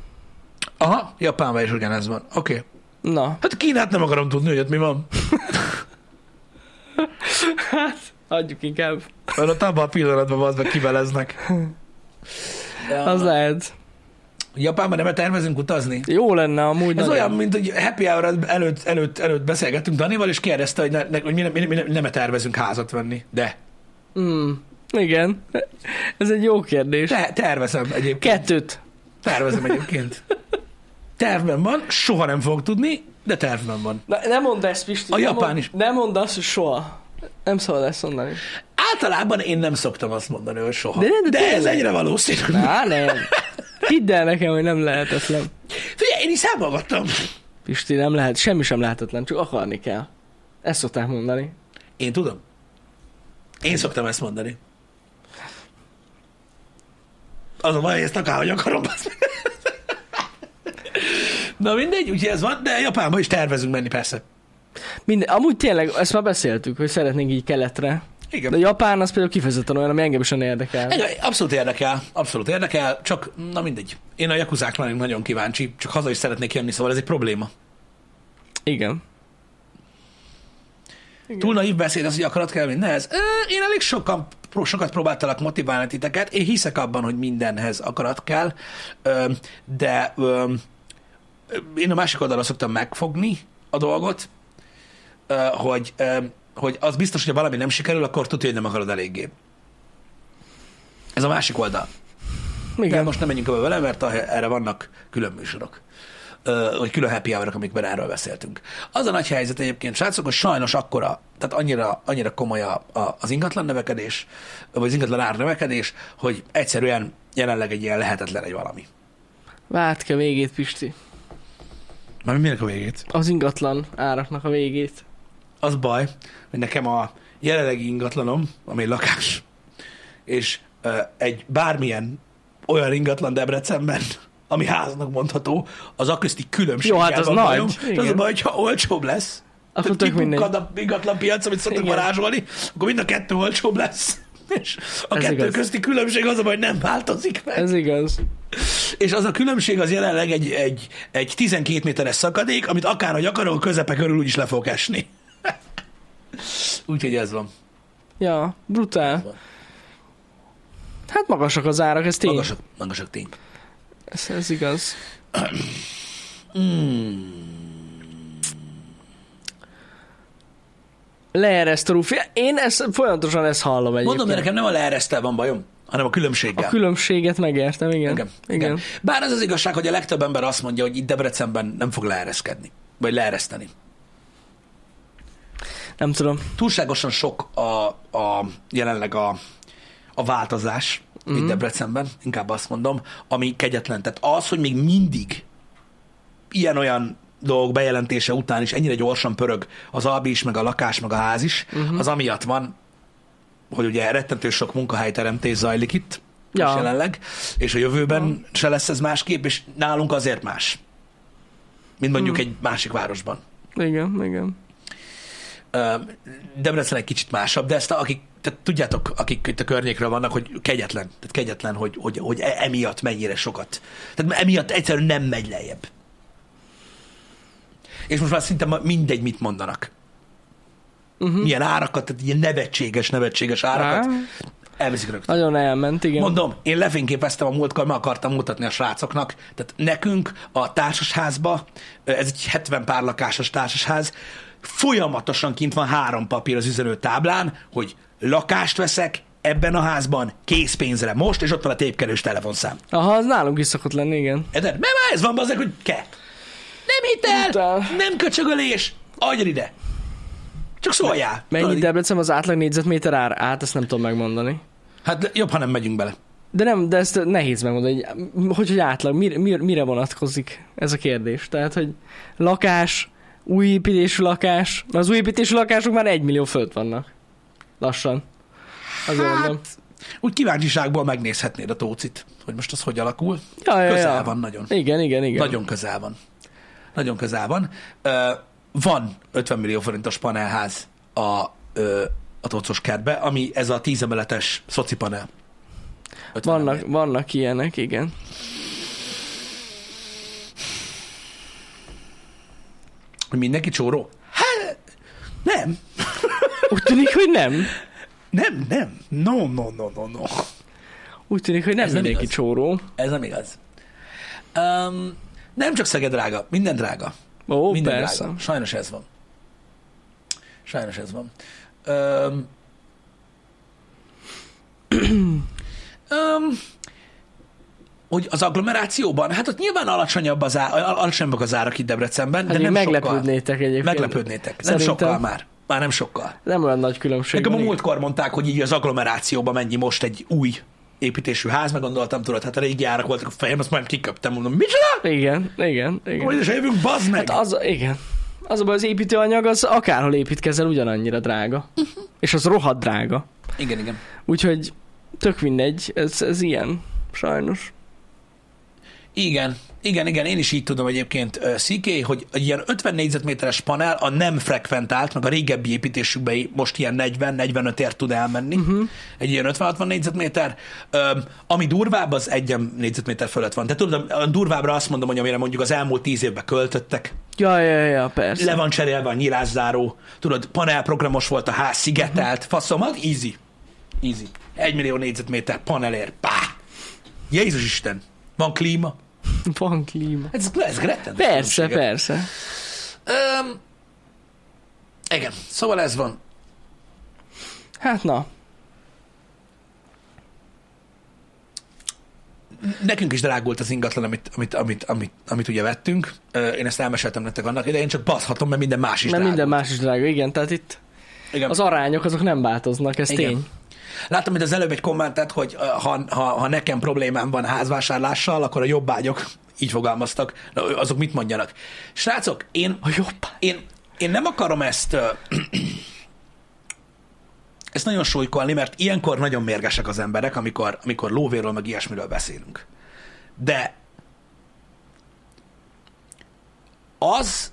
Aha, Japánban is ugyanez van. Oké. Okay. Na. Hát Kínát nem akarom tudni, hogy ott mi van. Adjuk inkább. Mert ott abban a pillanatban az meg kiveleznek. Ja, Az lehet. Japánban nem tervezünk utazni? Jó lenne amúgy. Ez nagyon. olyan, mint hogy happy hour előtt, előtt, előtt beszélgettünk Danival, és kérdezte, hogy, ne, ne, hogy mi, ne, mi, mi nem tervezünk házat venni. De. Mm, igen. Ez egy jó kérdés. Te, tervezem egyébként. Kettőt. Tervezem egyébként. Tervben van, soha nem fog tudni, de tervben van. Na, nem mondd ezt, Pisti. A nem japán mond, is. Nem mondd azt, hogy soha. Nem szabad ezt mondani. Általában én nem szoktam azt mondani, hogy soha. De De, de de ez egyre valószínű. Á, nem. Hidd el nekem, hogy nem lehetetlen. Figyelj, én is számolgattam. Pisti, nem lehet, semmi sem lehetetlen, csak akarni kell. Ezt szokták mondani. Én tudom. Én szoktam ezt mondani. Az a baj, hogy ezt akárhogy akarom. bassz. Na mindegy, úgyhogy ez van, de Japánba is tervezünk menni persze. Minden, amúgy tényleg, ezt már beszéltük, hogy szeretnénk így keletre. Igen. De Japán az például kifejezetten olyan, ami engem is nagyon érdekel. Engem Abszolút érdekel, abszolút érdekel, csak na mindegy. Én a jakuzákra lennék nagyon kíváncsi, csak haza is szeretnék jönni, szóval ez egy probléma. Igen. Igen. Túl naív beszéd az, hogy akarat kell mindenhez. Ö, Én elég sokan, sokat próbáltalak motiválni titeket. Én hiszek abban, hogy mindenhez akarat kell, de én a másik oldalra szoktam megfogni a dolgot, hogy, hogy az biztos, hogy ha valami nem sikerül, akkor tudja, hogy nem akarod eléggé. Ez a másik oldal. De Igen. most nem menjünk ebbe vele, mert erre vannak külön műsorok. Vagy külön happy hour amikben erről beszéltünk. Az a nagy helyzet egyébként, srácok, hogy sajnos akkora, tehát annyira, annyira komoly a, a, az ingatlan növekedés, vagy az ingatlan ár növekedés, hogy egyszerűen jelenleg egy ilyen lehetetlen egy valami. Várt a végét, Pisti. Már minek a végét? Az ingatlan áraknak a végét. Az baj, hogy nekem a jelenlegi ingatlanom, ami lakás, és ö, egy bármilyen olyan ingatlan Debrecenben, ami háznak mondható, az aközti különbség. Jó, hát az nagy, És az a baj, hogyha olcsóbb lesz, Akkor tök mindegy. a ingatlan piac, amit szoktak Igen. varázsolni, akkor mind a kettő olcsóbb lesz. És a Ez kettő igaz. közti különbség az hogy nem változik meg. Ez igaz. És az a különbség az jelenleg egy, egy, egy 12 méteres szakadék, amit akárhogy akarok, a közepe körül úgyis le fog esni. Úgyhogy ez van. Ja, brutál. Hát magasak az árak, ez tény. Magasak, magasak tény. Ez, ez igaz. Leeresztő rúf. Én ezt, folyamatosan ezt hallom egyébként. Mondom, mert nekem nem a leeresztel van bajom, hanem a különbséggel. A különbséget megértem, igen. igen, igen. Bár az az igazság, hogy a legtöbb ember azt mondja, hogy itt Debrecenben nem fog leereszkedni. Vagy leereszteni. Nem tudom. Túlságosan sok a, a jelenleg a, a változás mm-hmm. itt Debrecenben, inkább azt mondom, ami kegyetlen. Tehát az, hogy még mindig ilyen-olyan dolgok bejelentése után is ennyire gyorsan pörög az albi is, meg a lakás, meg a ház is, uh-huh. az amiatt van, hogy ugye rettentő sok munkahelyteremtés zajlik itt, ja. Most jelenleg, és a jövőben ja. se lesz ez másképp, és nálunk azért más, mint mondjuk hmm. egy másik városban. Igen, igen. Debrecen egy kicsit másabb, de ezt a, akik, tehát tudjátok, akik itt a környékről vannak, hogy kegyetlen, tehát kegyetlen, hogy, hogy, hogy e- emiatt mennyire sokat. Tehát emiatt egyszerűen nem megy lejjebb. És most már szinte mindegy, mit mondanak. Uh-huh. Milyen árakat, tehát ilyen nevetséges, nevetséges árakat Á, elviszik rögtön. nagyon elment, igen. Mondom, én lefényképeztem a múltkor, meg akartam mutatni a srácoknak. Tehát nekünk a társasházba, ez egy 70 pár lakásos társasház, folyamatosan kint van három papír az üzenő táblán, hogy lakást veszek ebben a házban készpénzre most, és ott van a tépkelős telefonszám. Aha, az nálunk is szokott lenni, igen. Érted? Mert már ez van, bazeg, hogy ke. Nem hitel, Brutál. nem köcsögölés, adj ide. Csak szóljál. Mennyi Debrecen az átlag négyzetméter ár? Át, ezt nem tudom megmondani. Hát jobb, ha nem megyünk bele. De nem, de ezt nehéz megmondani, hogy hogy, hogy átlag, mire, mire, mire vonatkozik ez a kérdés. Tehát, hogy lakás, új építésű lakás, mert az új építésű lakások már egy millió föld vannak. Lassan. Azért Hát, mondom. Úgy kíváncsiságból megnézhetnéd a tócit, hogy most az hogy alakul. Ja, ja, Közel ja. van nagyon. Igen, igen, igen. Nagyon közel van. Nagyon közel van. Ö, van 50 millió forintos panelház a, ö, a Tócos kertbe, ami ez a 10 emeletes szoci panel. 50 Vannak, emel. vannak ilyenek, igen. Mindenki csóró? Hát, nem. Úgy tűnik, hogy nem. Nem, nem. No, no, no, no, no. Úgy tűnik, hogy nem Ez nem mindenki igaz. csóró. Ez nem igaz. Um, nem csak Szeged drága, minden drága. Ó, minden persze. drága. Sajnos ez van. Sajnos ez van. Um, um, hogy az agglomerációban, hát ott nyilván alacsonyabb az á, alacsonyabbak az árak itt Debrecenben, Hát de nem sokkal. meglepődnétek egyébként. Meglepődnétek. Nem Szerintem sokkal már. Már nem sokkal. Nem olyan nagy különbség. Nekem a múltkor mondták, hogy így az agglomerációban mennyi most egy új építésű ház, meg gondoltam, tudod, hát a régi árak voltak a fejem, azt majd kiköptem, mondom, micsoda? Igen, igen, igen. Hogy is jövünk, bazd meg! Hát az, igen. Az a baj, az építőanyag az akárhol építkezel ugyanannyira drága. És az rohadt drága. Igen, igen. Úgyhogy tök mindegy, ez, ez ilyen, sajnos. Igen, igen, igen, én is így tudom egyébként, CK, hogy egy ilyen 50 négyzetméteres panel a nem frekventált, meg a régebbi építésükben most ilyen 40-45 ért tud elmenni. Uh-huh. Egy ilyen 50-60 négyzetméter. Ami durvább, az egy négyzetméter fölött van. Tehát tudod, a durvábbra azt mondom, hogy amire mondjuk az elmúlt 10 évben költöttek, Ja, ja, ja, persze. le van cserélve a nyilászáró, tudod, panelprogramos volt a ház, szigetelt, uh-huh. faszomat, easy. Easy. Egy millió négyzetméter panelért, pá! Jézus Isten! Van klíma? Van klíma. Ez, ez rettentő Persze, különbségek. persze. Öm, igen, szóval ez van. Hát na, Nekünk is drágult az ingatlan, amit, amit, amit, amit, amit ugye vettünk. Én ezt elmeséltem nektek annak idején, csak baszhatom, mert minden más is mert drágult. minden más is drága, igen, tehát itt Igen. az arányok azok nem változnak, ez Igen. tény. Láttam, hogy az előbb egy kommentet, hogy ha, ha, ha nekem problémám van házvásárlással, akkor a jobbágyok így fogalmaztak, azok mit mondjanak. Srácok, én, A jobb. én, én nem akarom ezt ezt nagyon súlykolni, mert ilyenkor nagyon mérgesek az emberek, amikor, amikor lóvéről meg ilyesmiről beszélünk. De az,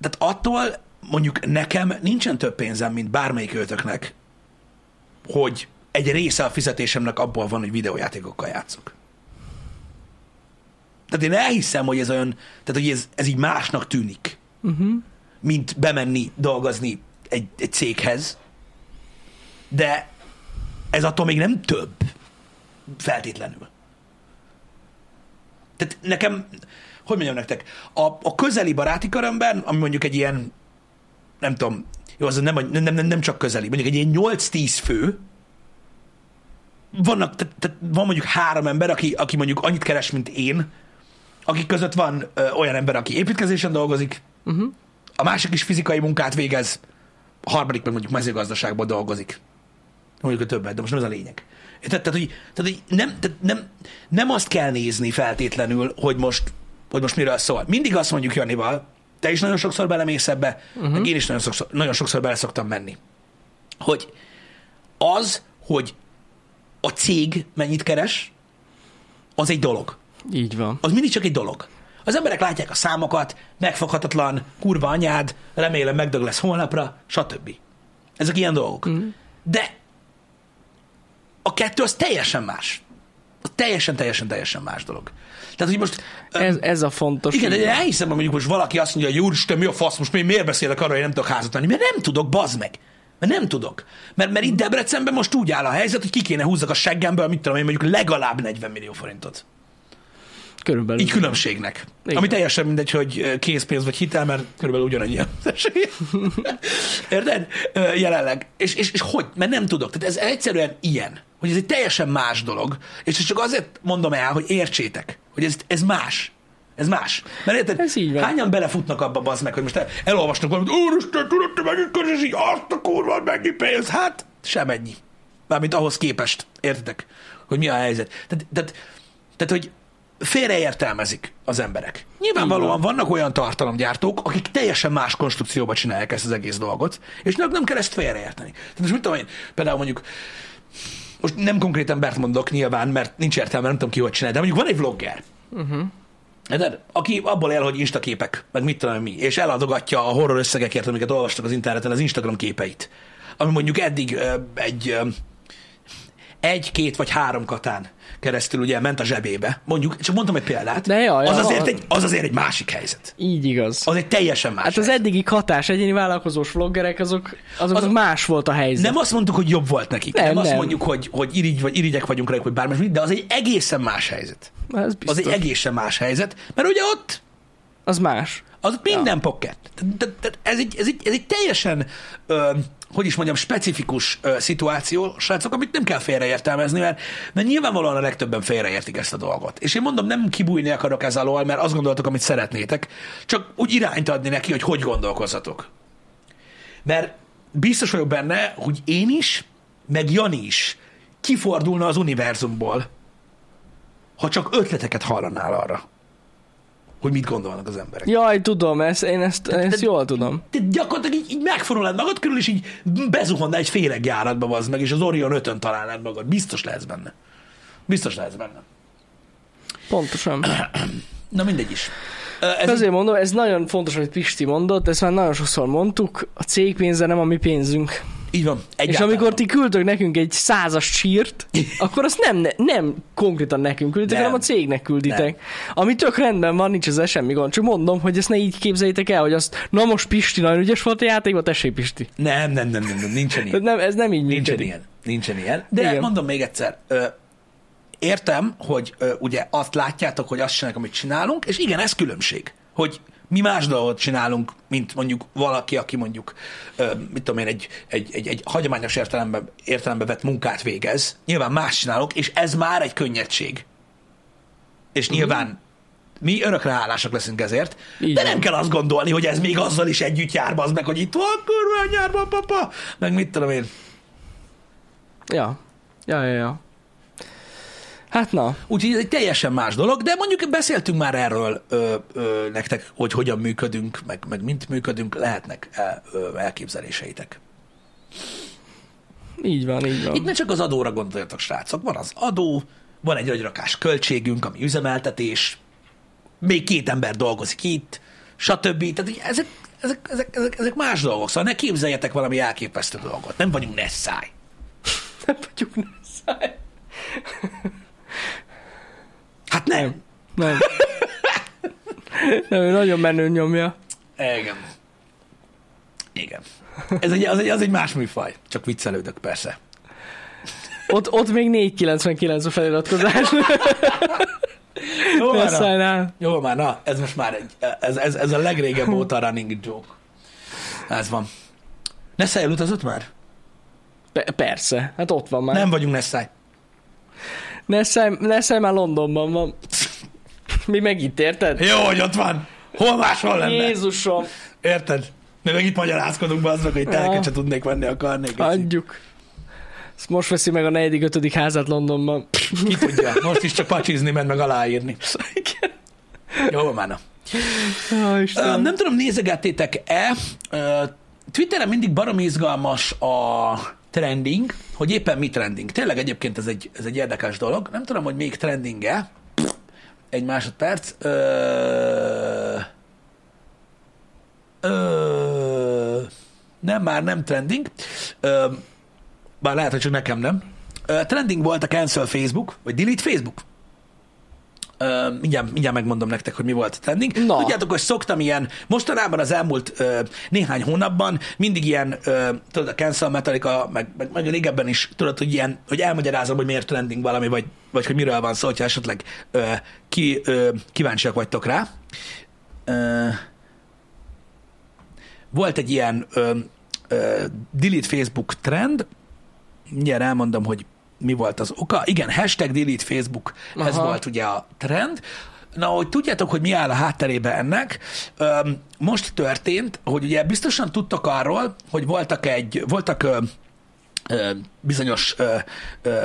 tehát attól mondjuk nekem nincsen több pénzem, mint bármelyik őtöknek, hogy egy része a fizetésemnek abból van, hogy videójátékokkal játszok. Tehát én elhiszem, hogy ez olyan, tehát hogy ez, ez így másnak tűnik, Uh-huh. mint bemenni dolgozni egy, egy céghez, de ez attól még nem több feltétlenül. Tehát nekem, hogy mondjam nektek, a, a közeli baráti körömben, ami mondjuk egy ilyen, nem tudom, jó, az nem, nem, nem, nem csak közeli, mondjuk egy ilyen 8-10 fő, vannak, tehát, tehát van mondjuk három ember, aki, aki mondjuk annyit keres, mint én, akik között van ö, olyan ember, aki építkezésen dolgozik, Uh-huh. a másik is fizikai munkát végez, a harmadik meg mondjuk mezőgazdaságban dolgozik. Mondjuk a többet, de most nem ez a lényeg. Tehát, tehát, hogy, tehát, hogy nem, tehát nem, nem azt kell nézni feltétlenül, hogy most, hogy most miről szól. Mindig azt mondjuk Janival, te is nagyon sokszor belemész ebbe, uh-huh. meg én is nagyon sokszor, nagyon sokszor bele szoktam menni, hogy az, hogy a cég mennyit keres, az egy dolog Így van. az mindig csak egy dolog. Az emberek látják a számokat, megfoghatatlan, kurva anyád, remélem megdög lesz holnapra, stb. Ezek ilyen dolgok. Mm. De a kettő az teljesen más. Az teljesen, teljesen, teljesen más dolog. Tehát, hogy most... Ez, ez a fontos. Igen, de elhiszem, hogy mondjuk most valaki azt mondja, hogy úristen, mi a fasz, most mi miért beszélek arról, hogy nem tudok házat venni? Mert nem tudok, bazd meg. Mert nem tudok. Mert, mert itt Debrecenben most úgy áll a helyzet, hogy ki kéne húzzak a seggemből, mit tudom én, mondjuk legalább 40 millió forintot. Körülbelül. Így különbségnek. Igen. Ami teljesen mindegy, hogy készpénz vagy hitel, mert körülbelül ugyanannyi az esély. Érted? Jelenleg. És, és, és hogy? Mert nem tudok. Tehát ez egyszerűen ilyen. Hogy ez egy teljesen más dolog. És csak azért mondom el, hogy értsétek, hogy ez, ez más. Ez más. Mert érted? Ez így van. Hányan belefutnak abba, bazd meg, hogy most el, elolvasnak valamit, úristen, tudod, te mennyit keres, így azt a kurva, mennyi pénz? Hát, sem ennyi. Mármint ahhoz képest, értitek, hogy mi a helyzet. Tehát, tehát, tehát hogy félreértelmezik az emberek. Nyilvánvalóan vannak olyan tartalomgyártók, akik teljesen más konstrukcióba csinálják ezt az egész dolgot, és nem, nem kell ezt félreérteni. Tehát most mit tudom én, például mondjuk, most nem konkrét embert mondok nyilván, mert nincs értelme, nem tudom ki hogy csinál, de mondjuk van egy vlogger, de, aki abból él, hogy instaképek, meg mit tudom én mi, és eladogatja a horror összegekért, amiket olvastak az interneten, az Instagram képeit. Ami mondjuk eddig egy, egy, két vagy három katán keresztül ugye ment a zsebébe. Mondjuk, csak mondtam egy példát. De ja, ja, az, azért egy, az azért egy másik helyzet. Így igaz. Az egy teljesen más Hát az helyzet. eddigi hatás, egyéni vállalkozós vloggerek, azok, azok Az- az más volt a helyzet. Nem azt mondtuk, hogy jobb volt nekik. Nem, Nem, nem azt mondjuk, hogy, hogy irigy, vagy irigyek vagyunk rájuk, vagy bármi, de az egy egészen más helyzet. Ez Az biztos. egy egészen más helyzet, mert ugye ott az más. az minden ja. pocket. Tehát Ez egy, ez, egy, ez egy teljesen, ö, hogy is mondjam, specifikus ö, szituáció, srácok, amit nem kell félreértelmezni, mert, mert nyilvánvalóan a legtöbben félreértik ezt a dolgot. És én mondom, nem kibújni akarok ez alól, mert azt gondoltok, amit szeretnétek, csak úgy irányt adni neki, hogy hogy gondolkozzatok. Mert biztos vagyok benne, hogy én is, meg Jani is kifordulna az univerzumból, ha csak ötleteket hallanál arra, hogy mit gondolnak az emberek. Jaj, tudom, ezt, én ezt, ezt jól tudom. Te gyakorlatilag így, így megforulnád magad körül, és így bezuhannál egy féregjáratba, az meg, és az Orion 5 találnád magad. Biztos lehetsz benne. Biztos lehetsz benne. Pontosan. Na mindegy is. Ez Ezért mondom, ez nagyon fontos, amit Pisti mondott, ezt már nagyon sokszor mondtuk, a cég pénze nem a mi pénzünk. Így van. És Egyáltalán. amikor ti küldtök nekünk egy százas csírt, akkor azt nem, nem konkrétan nekünk külditek, Nem. hanem a cégnek külditek. Ami tök rendben van, nincs ezzel semmi gond. Csak mondom, hogy ezt ne így képzeljétek el, hogy azt, na most Pisti nagyon ügyes volt a játékban, tessék Pisti. Nem, nem, nem, nem, nem, nincsen ilyen. nem, ez nem így Nincsen működik. ilyen. Nincsen ilyen. De Igen. Mondom még egyszer, ö, értem, hogy ö, ugye azt látjátok, hogy azt csináljuk, amit csinálunk, és igen, ez különbség, hogy mi más dolgot csinálunk, mint mondjuk valaki, aki mondjuk, mit tudom én, egy, egy, egy, egy hagyományos értelemben, értelemben vett munkát végez. Nyilván más csinálunk, és ez már egy könnyedség. És nyilván mi örökre hálásak leszünk ezért, Így de nem kell azt gondolni, hogy ez még azzal is együtt jár, az meg, hogy itt van kurva nyárban, papa, meg mit tudom én. Ja. Ja, ja, ja. Hát na, Úgyhogy ez egy teljesen más dolog, de mondjuk beszéltünk már erről ö, ö, nektek, hogy hogyan működünk, meg, meg mint működünk, lehetnek el, ö, elképzeléseitek. így van, így van. Itt ne csak az adóra gondoljatok, srácok, van az adó, van egy agyrakás költségünk, ami üzemeltetés, még két ember dolgozik itt, stb. Tehát ezek, ezek, ezek, ezek, ezek más dolgok, szóval ne képzeljetek valami elképesztő dolgot, nem vagyunk Nessai. Nem vagyunk Nessai. Hát nem. Nem. Nem, ő nagyon menő nyomja. Igen. Igen. Ez egy, az, egy, az egy más műfaj. Csak viccelődök, persze. Ott, ott még 4,99 a feliratkozás. Jó már, na. Jó már, na, ez most már egy, ez, ez, ez a legrégebb óta running joke. Ez van. Nessai elutazott már? Pe- persze, hát ott van már. Nem vagyunk Nessai. Nessai, Nessai már Londonban van. Mi meg itt, érted? Jó, hogy ott van. Hol máshol lenne? Jézusom, Érted? Mi meg itt magyarázkodunk be azok, hogy Ja. telket se tudnék venni a karnék. adjuk. Ezt most veszi meg a negyedik, ötödik házát Londonban. Ki tudja, most is csak pacsizni ment meg aláírni. Jó, már Ö, Istenem. nem tudom, nézegettétek-e, ö, Twitteren mindig barom izgalmas a trending, hogy éppen mi trending. Tényleg egyébként ez egy, ez egy érdekes dolog. Nem tudom, hogy még trending-e. Egy másodperc. Ö, ö, nem, már nem trending. Ö, bár lehet, hogy csak nekem nem. Ö, trending volt a cancel Facebook, vagy delete Facebook. Ö, mindjárt, mindjárt megmondom nektek, hogy mi volt a trending. Na. Tudjátok, hogy szoktam ilyen, mostanában az elmúlt ö, néhány hónapban mindig ilyen, ö, tudod, a Cancel Metallica, meg, meg, meg régebben is, tudod, hogy ilyen, hogy elmagyarázom, hogy miért trending valami, vagy, vagy hogy miről van szó, hogyha esetleg ö, ki, ö, kíváncsiak vagytok rá. Ö, volt egy ilyen ö, ö, delete Facebook trend, mindjárt elmondom, hogy mi volt az oka. Igen, hashtag delete Facebook, Aha. ez volt ugye a trend. Na, hogy tudjátok, hogy mi áll a hátterébe ennek, most történt, hogy ugye biztosan tudtak arról, hogy voltak egy, voltak bizonyos ö, ö,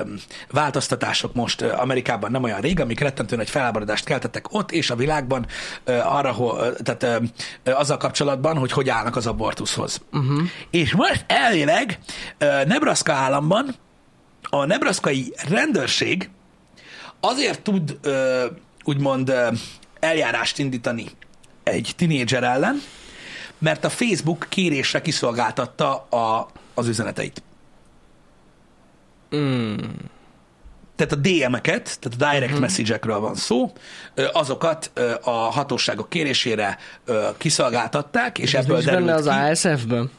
változtatások most ö, Amerikában nem olyan rég, amik rettentő nagy felháborodást keltettek ott és a világban ö, arra, ho, tehát ö, ö, azzal kapcsolatban, hogy hogy állnak az abortuszhoz. Uh-huh. És most elvileg ö, Nebraska államban a nebraszkai rendőrség azért tud ö, úgymond ö, eljárást indítani egy tinédzser ellen, mert a Facebook kérésre kiszolgáltatta a, az üzeneteit. Mm. tehát a DM-eket, tehát a direct uh-huh. message-ekről van szó, azokat a hatóságok kérésére kiszolgáltatták, és Ez ebből nincs benne derült az ki. ASF-ben?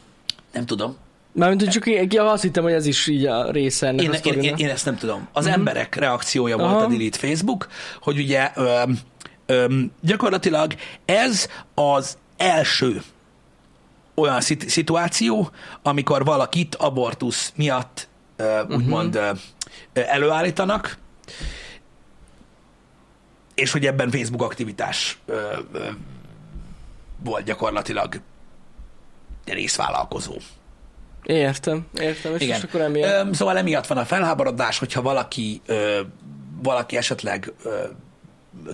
Nem tudom. Mármint, hogy csak én, azt hittem, hogy ez is így a része ennek Én, a én, én, én ezt nem tudom. Az Mhm. emberek reakciója volt Aha. a Delete Facebook, hogy ugye öm, öm, gyakorlatilag ez az első olyan szit- szituáció, amikor valakit abortusz miatt ö, Mhm. úgymond ö, előállítanak, és hogy ebben Facebook aktivitás ö, ö, volt gyakorlatilag részvállalkozó. Értem, értem, és Igen. most akkor emiatt. Szóval emiatt van a felháborodás, hogyha valaki, ö, valaki esetleg ö,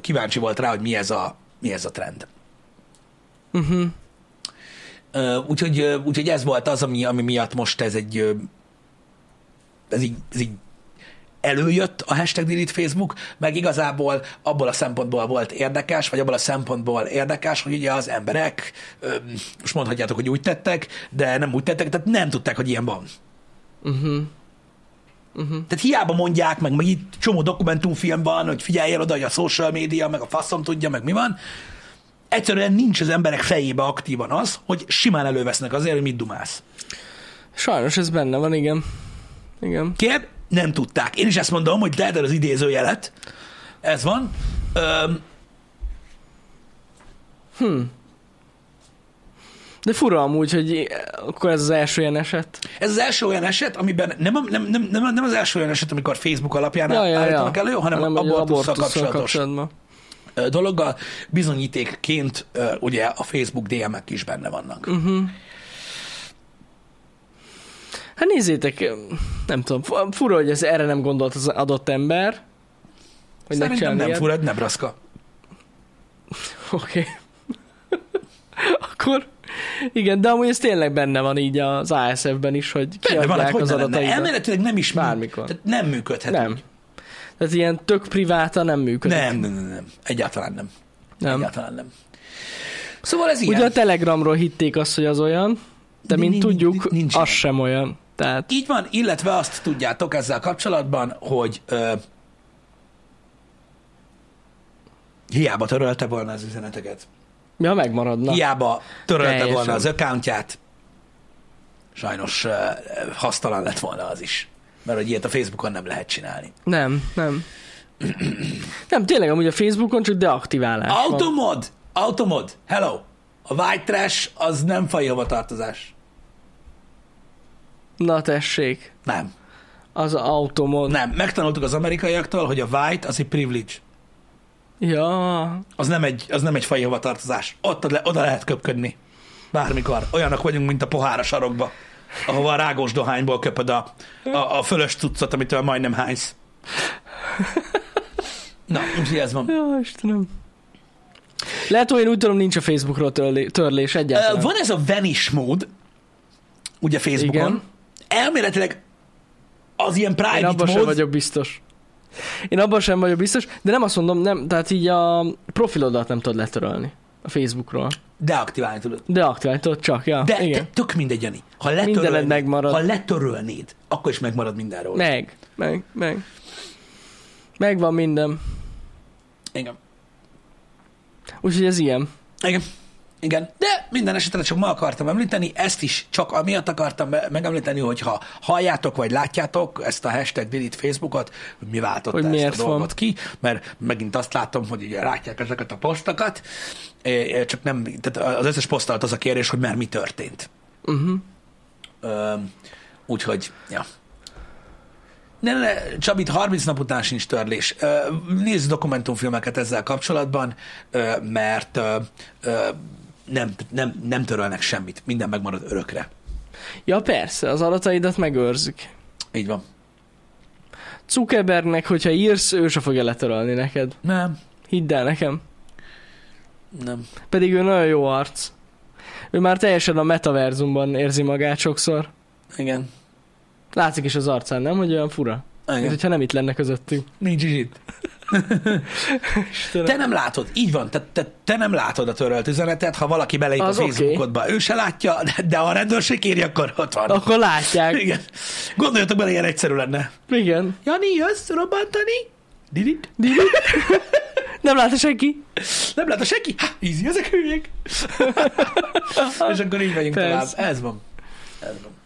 kíváncsi volt rá, hogy mi ez a, mi ez a trend. Uh-huh. Ö, úgyhogy, úgyhogy ez volt az, ami, ami miatt most ez egy ez így, ez így előjött a hashtag delete Facebook, meg igazából abból a szempontból volt érdekes, vagy abból a szempontból érdekes, hogy ugye az emberek, most mondhatjátok, hogy úgy tettek, de nem úgy tettek, tehát nem tudták, hogy ilyen van. Uh-huh. Tehát hiába mondják, meg, meg itt csomó dokumentumfilm van, hogy figyeljél oda, hogy a social média, meg a faszom tudja, meg mi van. Egyszerűen nincs az emberek fejébe aktívan az, hogy simán elővesznek azért, hogy mit dumálsz. Sajnos ez benne van, igen. Igen. Kérd, nem tudták. Én is ezt mondom, hogy teheted az idézőjelet. Ez van. Öm, De fura amúgy, hogy akkor ez az első ilyen eset. ez az első olyan eset, amiben nem, nem, nem, nem, nem az első olyan eset, amikor Facebook alapján Ja, ja, ja. állítanak elő, hanem, hanem abortusszal kapcsolatos dologgal. Bizonyítékként ugye a Facebook DM-ek is benne vannak. Uh-huh. Hát nézzétek, nem tudom, fu- fura, hogy ez erre nem gondolt az adott ember. Hogy Szerintem nem fura, ez Nebraska. Oké. Akkor igen, de amúgy ez tényleg benne van így az ASF-ben is, hogy Benne van, hát az adataidat. Elméletileg nem is Bármikor. Tehát nem működhet. Nem. úgy. Tehát ilyen tök priváta nem működik. Nem, nem, nem, nem. Egyáltalán nem. nem. Egyáltalán nem. Szóval ez ilyen. Ugye a Telegramról hitték azt, hogy az olyan, de, mint tudjuk, az sem olyan. Tehát Így van, illetve azt tudjátok ezzel kapcsolatban, hogy ö, hiába törölte volna az üzeneteket, ja, megmaradna. hiába törölte Teljesen. volna az accountját, sajnos ö, hasztalan lett volna az is. Mert hogy ilyet a Facebookon nem lehet csinálni. Nem, nem. nem, tényleg amúgy a Facebookon csak deaktiválás van. Automod! Automod! Hello! A white trash az nem fai hovatartozás. Na tessék, Nem. az automod. Nem. Megtanultuk az amerikaiaktól, hogy a white az egy privilege. Ja, Az nem egy, az nem egy fai hovatartozás. Ott le, oda lehet köpködni. Bármikor. Olyanok vagyunk, mint a pohár a sarokba, ahova a rágós dohányból köpöd a, a, a fölös cuccot, amitől majdnem hánysz. Na, úgyhogy ez van. ja, Istenem. Lehet, hogy én úgy tudom, nincs a Facebookról törlé- törlés egyáltalán. Van ez a vanish mód, ugye Facebookon. Igen. Elméletileg az ilyen Én private abban sem mód, vagyok biztos. Én abban sem vagyok biztos, de nem azt mondom, nem, tehát így a profilodat nem tudod letörölni a Facebookról. deaktiválni tudod. De aktiválni tudod csak, ja. De igen. te, tök mindegy, Jani. Ha letörölnéd, megmarad. ha letörölnéd, akkor is megmarad mindenről. Meg, meg, meg. Megvan minden. Igen. Úgyhogy ez ilyen. Igen. Igen, de minden esetre csak ma akartam említeni, ezt is csak amiatt akartam me- megemlíteni, hogy ha halljátok vagy látjátok ezt a hashtag delete Facebookot, hogy mi váltotta Hogy ezt a dolgot van. ki, mert megint azt látom, hogy ugye látják ezeket a posztokat, csak nem, tehát az összes poszt alatt az a kérdés, hogy már mi történt. Uh-huh. Úgyhogy, ja. Ne, ne, Csabit 30 nap után sincs törlés. Ö, Nézz dokumentumfilmeket ezzel kapcsolatban, mert nem, nem, nem törölnek semmit. Minden megmarad örökre. Ja persze, az adataidat megőrzik. Így van. Zuckerbergnek, hogyha írsz, ő se fogja letörölni neked. Nem, Hidd el nekem. nem. Pedig ő nagyon jó arc. Ő már teljesen a metaverzumban érzi magát sokszor. Igen. Látszik is az arcán, nem? Hogy olyan fura. Mint Igen. hogyha nem itt lenne közöttünk. Nincs is itt. Te nem látod, így van, te, te, te nem látod a törölt üzenetet, ha valaki beleír a Az. Facebookodba, ő se látja, de, de ha a rendőrség írja, akkor ott van. Akkor látják. Igen. Gondoljatok bele, ilyen egyszerű lenne. Igen. Jani, jössz robbantani? Didit? Nem látta senki? Nem lát a senki? Ha, easy, ezek hülyék. És akkor így megyünk Persze. tovább. Ez van. Ez van.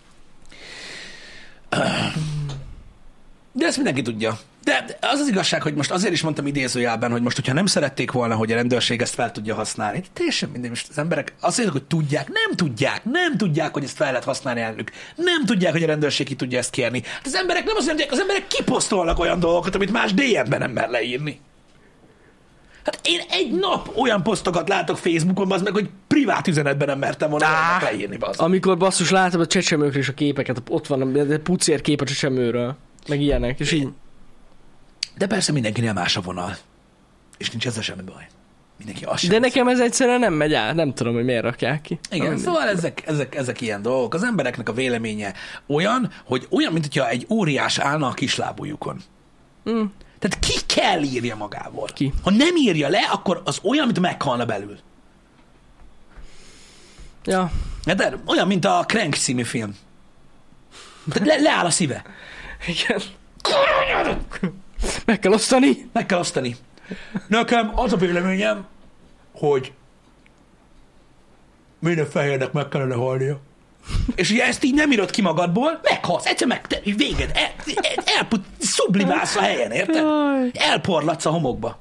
De ezt mindenki tudja. De az az igazság, hogy most azért is mondtam idézőjelben, hogy most, hogyha nem szerették volna, hogy a rendőrség ezt fel tudja használni, teljesen mindegy, most az emberek azt mondják, hogy tudják, nem tudják, nem tudják, hogy ezt fel lehet használni ellenük. Nem tudják, hogy a rendőrség ki tudja ezt kérni. Hát az emberek nem azt mondják, az emberek kiposztolnak olyan dolgokat, amit más DM-ben nem mer leírni. Hát én egy nap olyan posztokat látok Facebookon, az meg, hogy privát üzenetben nem mertem volna Á. leírni, bazd. Amikor basszus látom a csecsemőkről is a képeket, ott van a a pucér kép a csecsemőről. Meg ilyenek, és így. De persze mindenkinél más a vonal. És nincs ezzel semmi baj. Mindenki azt sem De nekem ez egyszerűen nem megy át, nem tudom, hogy miért rakják ki. Igen, Nem, szóval ezek, ezek, ezek ilyen dolgok. Az embereknek a véleménye olyan, hogy olyan, mint hogyha egy óriás állna a kislábújukon. Mm. Tehát ki kell írja magából. Ki? Ha nem írja le, akkor az olyan, mint meghalna belül. Ja, De olyan, mint a Crank című film. Tehát le, leáll a szíve. igen. Meg kell osztani. Meg kell osztani. Nekem az a véleményem, hogy minden fehérnek meg kellene halnia. És ugye ezt így nem írod ki magadból, meghalsz, egyszer meg, te, véged, el, el, elput, sublimálsz a helyen, érted? Elporlatsz a homokba.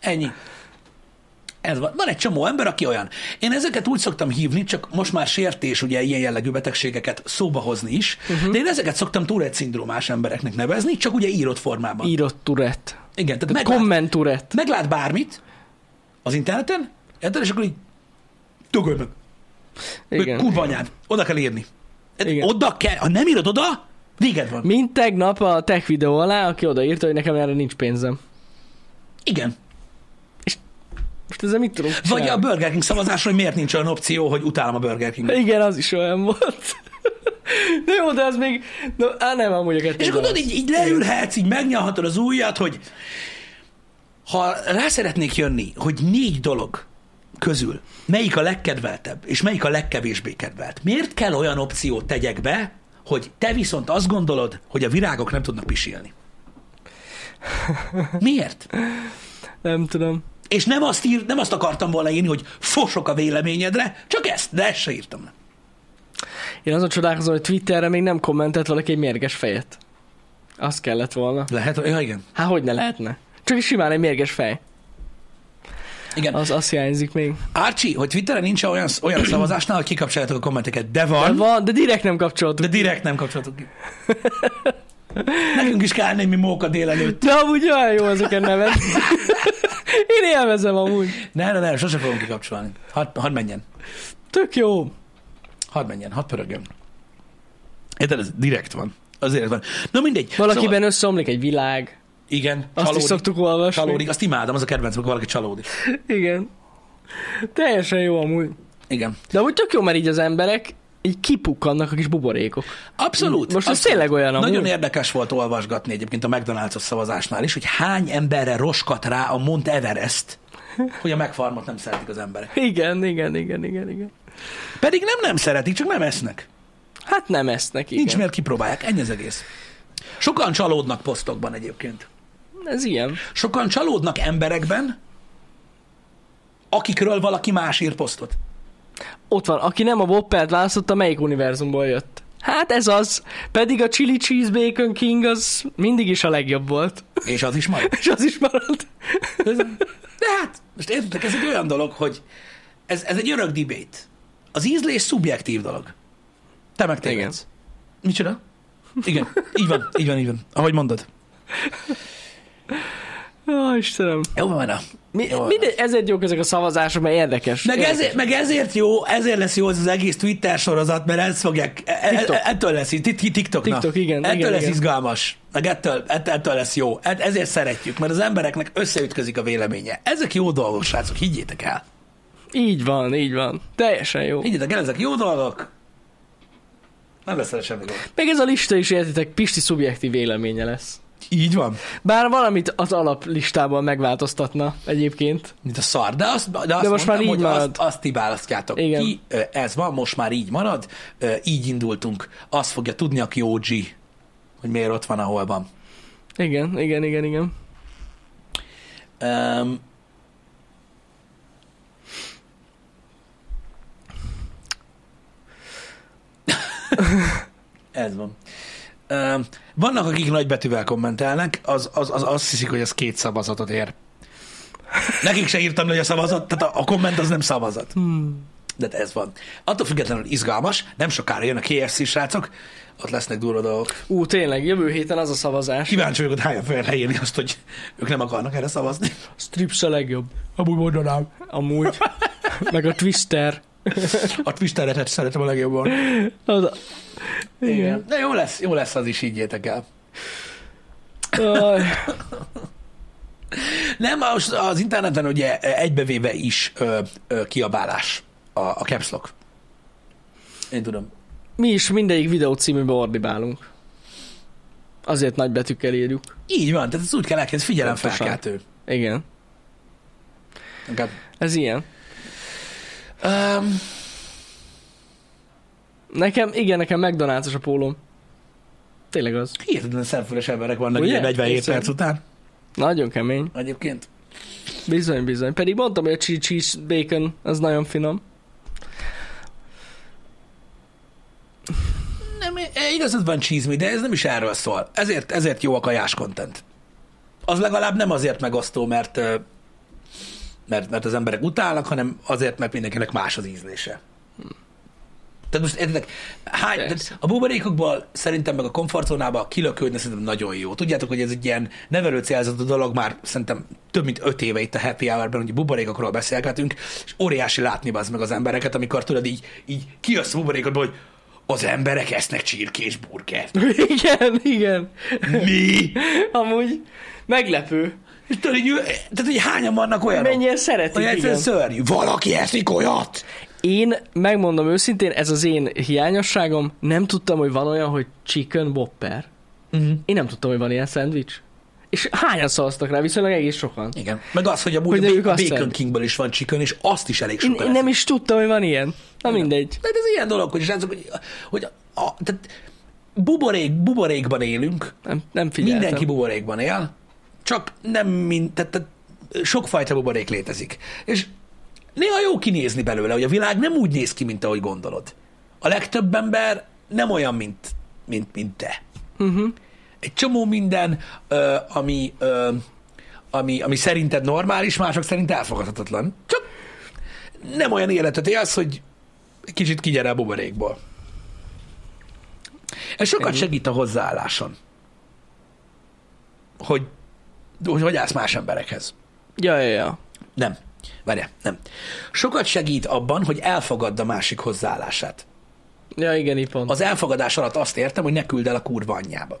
Ennyi. Ez van. Van egy csomó ember, aki olyan. Én ezeket úgy szoktam hívni, csak most már sértés ugye ilyen jellegű betegségeket szóba hozni is, uh-huh. de én ezeket szoktam Tourette szindrómás embereknek nevezni, csak ugye írott formában. Írott Tourette. Igen, tehát meglát, Komment Tourette. meglát bármit az interneten, és akkor így dögöl meg. Igen. Igen. Kurva anyád, oda kell írni. Igen. Igen. Oda kell, ha nem írod oda, véged van. Mint tegnap a tech videó alá, aki odaírta, hogy nekem erre nincs pénzem. Igen. Most ezzel mit tudunk Vagy a Burger King szavazásról, hogy miért nincs olyan opció, hogy utálom a Burger King. Igen, az is olyan volt. De jó, de az még... No, á, nem, amúgy a kettő. És akkor tudod, így, így leülhetsz, így megnyalhatod az ujjat, hogy ha rá szeretnék jönni, hogy négy dolog közül melyik a legkedveltebb, és melyik a legkevésbé kedvelt, miért kell olyan opciót tegyek be, hogy te viszont azt gondolod, hogy a virágok nem tudnak pisilni? Miért? Nem tudom. És nem azt, ír, nem azt akartam volna írni, hogy fosok a véleményedre, csak ezt, de ezt se írtam le. Én azon csodálkozom, hogy Twitterre még nem kommentelt valaki egy mérges fejet. Az kellett volna. Lehet, ja igen. Hát hogy ne lehetne? Csak is simán egy mérges fej. igen. Az, az hiányzik még. Archie, hogy Twitteren nincs olyan, olyan szavazásnál, hogy kikapcsoljátok a kommenteket, de van, De van, de direkt nem kapcsoltuk. de direkt nem kapcsolatok ki. Nekünk is kell némi móka délelőtt. De amúgy olyan jó ezeken nevet. Én élvezem amúgy. Ne, ne, ne, sose fogom kikapcsolni. Hadd, hadd menjen. Tök jó. Hadd menjen, hadd pörögjön. Érted, ez direkt van. Azért van. Na mindegy. Valakiben Szóval, összeomlik egy világ. igen, Azt csalódik, is szoktuk olvasni. csalódik. Azt imádom, az a kedvenc, amikor valaki csalódik. Igen. Teljesen jó amúgy. Igen. De úgy tök jó, mert így az emberek így kipukkannak a kis buborékok. Abszolút. Most ez abszolút. tényleg olyan amúgy. Nagyon érdekes volt olvasgatni egyébként a McDonald's-os szavazásnál is, hogy hány emberre roskat rá a Mount Everest, hogy a megfarmot nem szeretik az emberek. Igen, igen, igen, igen, igen. Pedig nem nem szeretik, csak nem esznek. Hát nem esznek, igen. Nincs miért kipróbálják, ennyi az egész. Sokan csalódnak posztokban egyébként. Ez ilyen. Sokan csalódnak emberekben, akikről valaki más ír posztot. Ott van, aki nem a Whoppert választotta, melyik univerzumból jött. Hát ez az. Pedig a Chili Cheese Bacon King az mindig is a legjobb volt. És az is majd. És az is maradt. De hát, most értitek, ez egy olyan dolog, hogy ez, ez egy örök debate. Az ízlés szubjektív dolog. Te meg tévedsz. Micsoda? Igen, így van, így van, így van. Ahogy mondod. Ó, Istenem. Jó van. Mi, Jó mindegy, ezért jók ezek a szavazások, mert érdekes. Meg érdekes. ezért, meg ezért jó, ezért lesz jó az az egész Twitter sorozat, mert ezt fogják, e- e- TikTok. ettől lesz, Tik- TikTok. TikTok, igen, Ettől igen, lesz igen. izgalmas, meg ettől, ettől, lesz jó. E- Ezért szeretjük, mert az embereknek összeütközik a véleménye. Ezek jó dolgok, srácok, higgyétek el. Így van, így van. Teljesen jó. Higgyétek el, ezek jó dolgok. Nem lesz semmi gond. Meg ez a lista is értitek, Pisti szubjektív véleménye lesz. Így van. Bár valamit az alaplistában megváltoztatna egyébként. Mint a szar. De, azt, de, azt De most mondtam, már így hogy marad. Azt, azt ti választjátok Igen. ki. Ez van, most már így marad. Így indultunk. Azt fogja tudni, aki OG, hogy miért ott van, ahol van. Igen, igen, igen, igen. Um, Ez van. Vannak, akik nagybetűvel kommentelnek, az, az, az azt hiszik, hogy ez két szavazatot ér. Nekik se írtam, hogy a szavazat, tehát a, a komment az nem szavazat. Hmm. De ez van. Attól függetlenül izgalmas, nem sokára jön a KFC srácok, ott lesznek durva dolgok. Ú, tényleg, jövő héten az a szavazás. Kíváncsi vagyok, hogy hányan fogják leírni azt, hogy ők nem akarnak erre szavazni. Strips a legjobb. Amúgy mondanám. Amúgy. Meg a Twister. A Twisteretet szeretem a legjobban. Az a... Igen. De jó lesz, jó lesz az is, higgyétek el. Nem, most az interneten ugye egybevéve is ö, ö, kiabálás a, a caps lock. Én tudom. Mi is mindegyik videó címűbe ordibálunk. Azért nagy betűkkel írjuk. Így van, tehát ez úgy kell elkezdeni, figyelem Pontosan. felkeltő. Igen. Inkább. Ez ilyen. Um, Nekem, igen, nekem McDonald's a pólóm. Tényleg az. hihetetlen szemfüles emberek vannak Ugye? ugye 47 Hiszem. perc után Nagyon kemény. egyébként. Bizony, bizony. Pedig mondtam, hogy a cheese, bacon, az nagyon finom. Nem, eh, igazad van cheese de ez nem is erről szól. Ezért, ezért jó a kajás content. Az legalább nem azért megosztó, mert, mert, mert az emberek utálnak, hanem azért, mert mindenkinek más az ízlése. Tehát most értitek, hány, tehát a buborékokból szerintem meg a komfortzónába kilökődni szerintem nagyon jó. Tudjátok, hogy ez egy ilyen nevelő célzatú dolog már szerintem több mint öt éve itt a Happy Hour-ben, hogy buborékokról beszélgetünk, és óriási látni az meg az embereket, amikor tudod így, így kijössz a buborékokból, hogy az emberek esznek csirkés burgert. igen, igen. Mi? Amúgy meglepő. És tudod, így, tehát, hogy hányan vannak olyanok? Mennyire szeretik, egyszerűen igen. szörnyű. Valaki eszik olyat? Én megmondom őszintén, ez az én hiányosságom, nem tudtam, hogy van olyan, hogy chicken whopper. Uh-huh. Én nem tudtam, hogy van ilyen szendvics. És hányan szavaztak rá? Viszonylag egész sokan. Igen. Meg az, hogy amúgy Hogy a Bacon szeretik. Kingből is van chicken, és azt is elég Én, sokan én nem is tudtam, hogy van ilyen. Na mindegy. Tehát ez ilyen dolog, hogy, srácok, hogy, hogy a, a, tehát buborék, buborékban élünk, Nem, nem figyeltem. mindenki buborékban él, csak nem mind, tehát, tehát sokfajta buborék létezik. És néha jó kinézni belőle, hogy a világ nem úgy néz ki, mint ahogy gondolod. A legtöbb ember nem olyan, mint, mint, mint te. Uh-huh. Egy csomó minden, ö, ami, ö, ami, ami szerinted normális, mások szerint elfogadhatatlan. Csak nem olyan életet élsz, hogy kicsit kigyere a buborékból. Ez sokat Ennyi. segít a hozzáálláson. Hogy hogy, hogy állsz más emberekhez. Ja, ja, ja. Nem. Várjál, nem. Sokat segít abban, hogy elfogadd a másik hozzáállását. Ja, igen, így pont. Az elfogadás alatt azt értem, hogy ne küld el a kurva anyjába.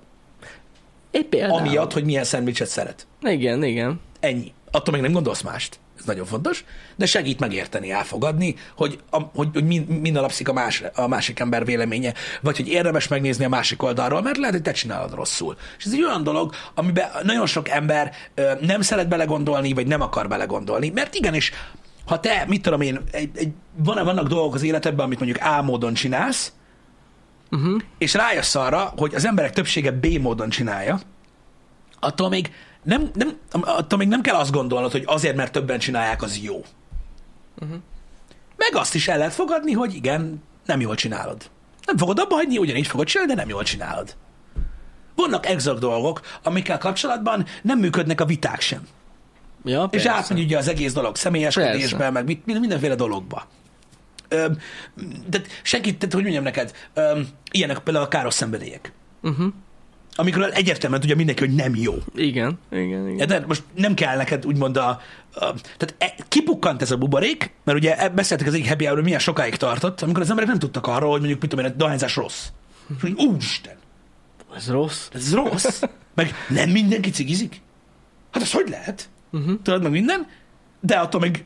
Épp például. Amiatt, hogy milyen szendvicset szeret. Igen, igen. Ennyi. Attól még nem gondolsz mást. Ez nagyon fontos, de segít megérteni, elfogadni, hogy, a, hogy, hogy min, min alapszik a, más, a másik ember véleménye, vagy hogy érdemes megnézni a másik oldalról, mert lehet, hogy te csinálod rosszul. És ez egy olyan dolog, amiben nagyon sok ember ö, nem szeret belegondolni, vagy nem akar belegondolni, mert igenis, ha te, mit tudom én, egy, egy, van, vannak dolgok az életedben, amit mondjuk A módon csinálsz, Uh-huh. és rájössz arra, hogy az emberek többsége B módon csinálja, attól még nem, nem, attól még nem kell azt gondolnod, hogy azért, mert többen csinálják, az jó. Uh-huh. Meg azt is el lehet fogadni, hogy igen, nem jól csinálod. Nem fogod abba hagyni, ugyanígy fogod csinálni, de nem jól csinálod. Vannak exakt dolgok, amikkel kapcsolatban nem működnek a viták sem. Ja, És persze. átmegy ugye az egész dolog személyeskedésbe, meg mit, mindenféle dologba. Ö, de senki, tehát hogy mondjam neked, ö, ilyenek például a káros szenvedélyek. Uh-huh. Amikről egyértelműen tudja mindenki, hogy nem jó. Igen, igen, igen. De most nem kell neked úgymond a... a tehát e, kipukkant ez a buborék, mert ugye e- beszéltek az egyik happy hour milyen sokáig tartott, amikor az emberek nem tudtak arról, hogy mondjuk, mit tudom én, a dohányzás rossz. És úristen, Ez rossz. ez rossz. Meg nem mindenki cigizik. Hát ez hogy lehet? Uh-huh. Tudod meg minden, de attól még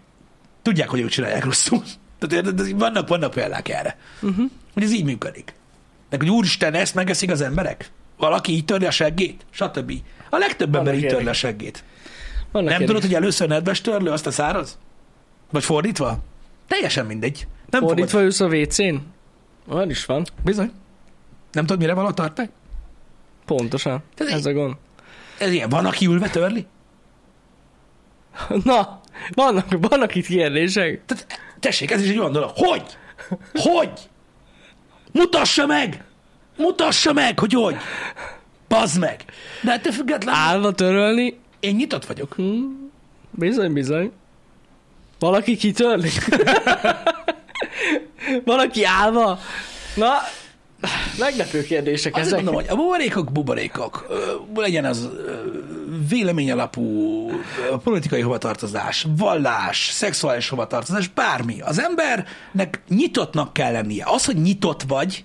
tudják, hogy ők csinálják rosszul. Tehát vannak, vannak példák erre. Uh-huh. Hogy ez így működik. Meg hogy úristen, ezt megeszik az emberek? Valaki így törli a seggét? Stb. A legtöbb ember így törli a seggét. Vannak Nem tudod, hogy először nedves törlő, azt a száraz? Vagy fordítva? Teljesen mindegy. Nem Fordítva fogod. ülsz a WC-n? Olyan is van. Bizony. Nem tudod, mire való tartani? Pontosan. Ez Ez a gond. Ez ilyen, van, aki ülve törli? Na, vannak, vannak itt kérdések. Tehát, tessék, ez is egy olyan dolog. Hogy? Hogy? Mutassa meg! Mutassa meg, hogy hogy! Bazd meg! De hát te függetlenül... Állva törölni? Én nyitott vagyok. Bizony, bizony. Valaki kitörli? Valaki állva? Na, meglepő kérdések Azt ezek. mondom, hogy a buborékok buborékok. Legyen az véleményalapú, politikai hovatartozás, vallás, szexuális hovatartozás, bármi. Az embernek nyitottnak kell lennie. Az, hogy nyitott vagy,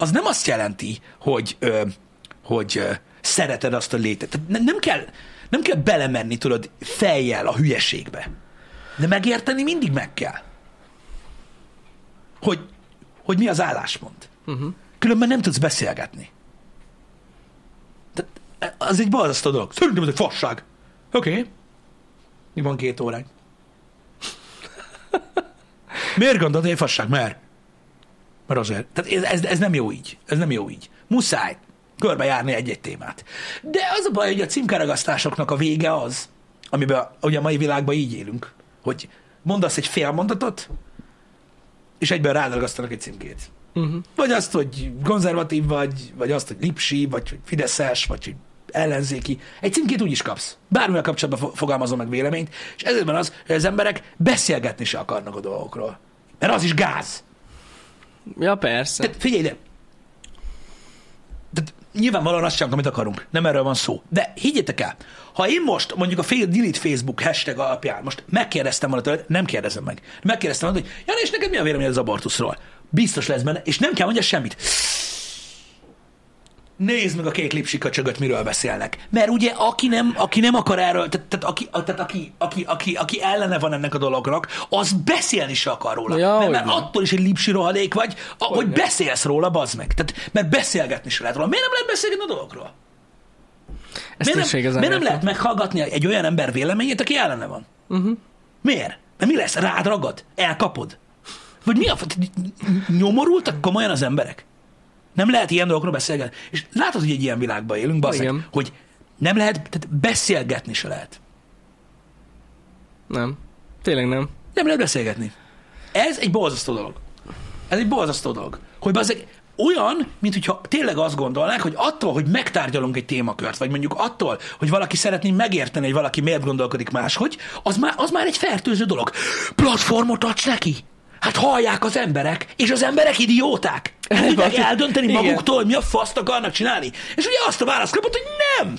az nem azt jelenti, hogy, ö, hogy ö, szereted azt a létet. Tehát ne- nem kell, nem kell belemenni, tudod, fejjel a hülyeségbe. De megérteni mindig meg kell. Hogy, hogy mi az álláspont. Uh-huh. Különben nem tudsz beszélgetni. Tehát az egy balzasztó dolog. Szerintem ez egy fasság. Oké. Okay. Mi van két óránk? Miért gondolod, hogy egy fasság? Mert? Mert azért. Tehát ez, ez, nem jó így. Ez nem jó így. Muszáj körbejárni egy-egy témát. De az a baj, hogy a címkeragasztásoknak a vége az, amiben ugye a mai világban így élünk, hogy mondasz egy fél mondatot, és egyben rádragasztanak egy címkét. Uh-huh. Vagy azt, hogy konzervatív vagy, vagy azt, hogy lipsi, vagy hogy fideszes, vagy hogy ellenzéki. Egy címkét úgy is kapsz. Bármilyen kapcsolatban fo- fogalmazom meg véleményt, és ezért van az, hogy az emberek beszélgetni se akarnak a dolgokról. Mert az is gáz. Ja, persze. Tehát figyelj ide! Tehát nyilvánvalóan azt csinálunk, amit akarunk. Nem erről van szó. De higgyétek el, ha én most mondjuk a fél delete Facebook hashtag alapján most megkérdeztem volna tőled, nem kérdezem meg. Megkérdeztem volna, hogy Jani, és neked mi a véleményed az abortuszról? Biztos lesz benne, és nem kell mondja semmit. Nézd meg a két lipsika csögöt, miről beszélnek. Mert ugye aki nem, aki nem akar erről, tehát, tehát, aki, tehát aki, aki, aki, aki, ellene van ennek a dolognak, az beszélni se akar róla. Ja, mert, mert attól is egy lipsi rohadék vagy, hogy beszélsz róla, bazd meg. Tehát, mert beszélgetni se lehet róla. Miért nem lehet beszélgetni a dolgokról? Ezt Miért nem, miért nem lehet meghallgatni egy olyan ember véleményét, aki ellene van? Uh-huh. Miért? Mert mi lesz? Rád ragad? Elkapod? Vagy mi a... Nyomorultak komolyan az emberek? Nem lehet ilyen dolgokról beszélgetni. És látod, hogy egy ilyen világban élünk, bazzeg, Igen. hogy nem lehet, tehát beszélgetni se lehet. Nem. Tényleg nem. Nem lehet beszélgetni. Ez egy borzasztó dolog. Ez egy borzasztó dolog. Hogy bazzeg, olyan, mint hogyha tényleg azt gondolnák, hogy attól, hogy megtárgyalunk egy témakört, vagy mondjuk attól, hogy valaki szeretné megérteni, hogy valaki miért gondolkodik máshogy, az már, az már egy fertőző dolog. Platformot adsz neki? Hát hallják az emberek, és az emberek idióták. Nem tudják Valaki- eldönteni maguktól, hogy mi a faszt akarnak csinálni. És ugye azt a választ kapott, hogy nem.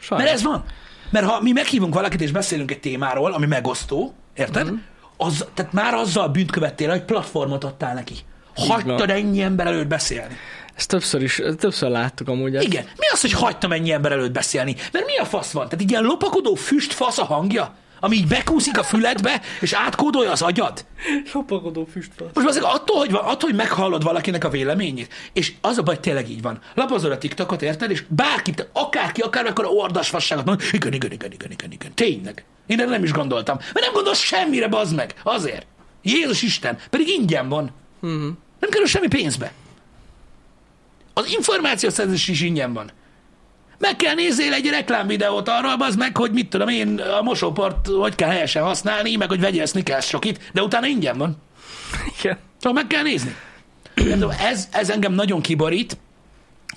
Sajnos. Mert ez van. Mert ha mi meghívunk valakit és beszélünk egy témáról, ami megosztó, érted? Mm. Az, tehát már azzal bűnt követtél, hogy platformot adtál neki. Hagytad ennyi ember előtt beszélni. Ezt többször is, többször láttuk amúgy. ezt. Igen. Mi az, hogy hagytam ennyi ember előtt beszélni? Mert mi a fasz van? Tehát egy ilyen lopakodó füst fasz a hangja, ami így bekúszik a füledbe, és átkódolja az agyad. Lopakodó füstfasz. Most azért attól, hogy, attól, hogy meghallod valakinek a véleményét, és az a baj, tényleg így van. Lapozod a TikTokot, érted? És bárki, te- akárki, akármekkora ordas fasságot mond, igen, igen, igen, igen, igen, igen, tényleg. Én erre nem is gondoltam. Mert nem gondolsz semmire, bazd meg. Azért. Jézus Isten. Pedig ingyen van. Uh-huh. Nem kerül semmi pénzbe. Az információszerzés is ingyen van. Meg kell nézzél egy reklámvideót arról, az meg, hogy mit tudom én, a mosóport hogy kell helyesen használni, meg hogy vegyél sneakers sokit, de utána ingyen van. Igen. Szóval meg kell nézni. Ez, ez engem nagyon kiborít,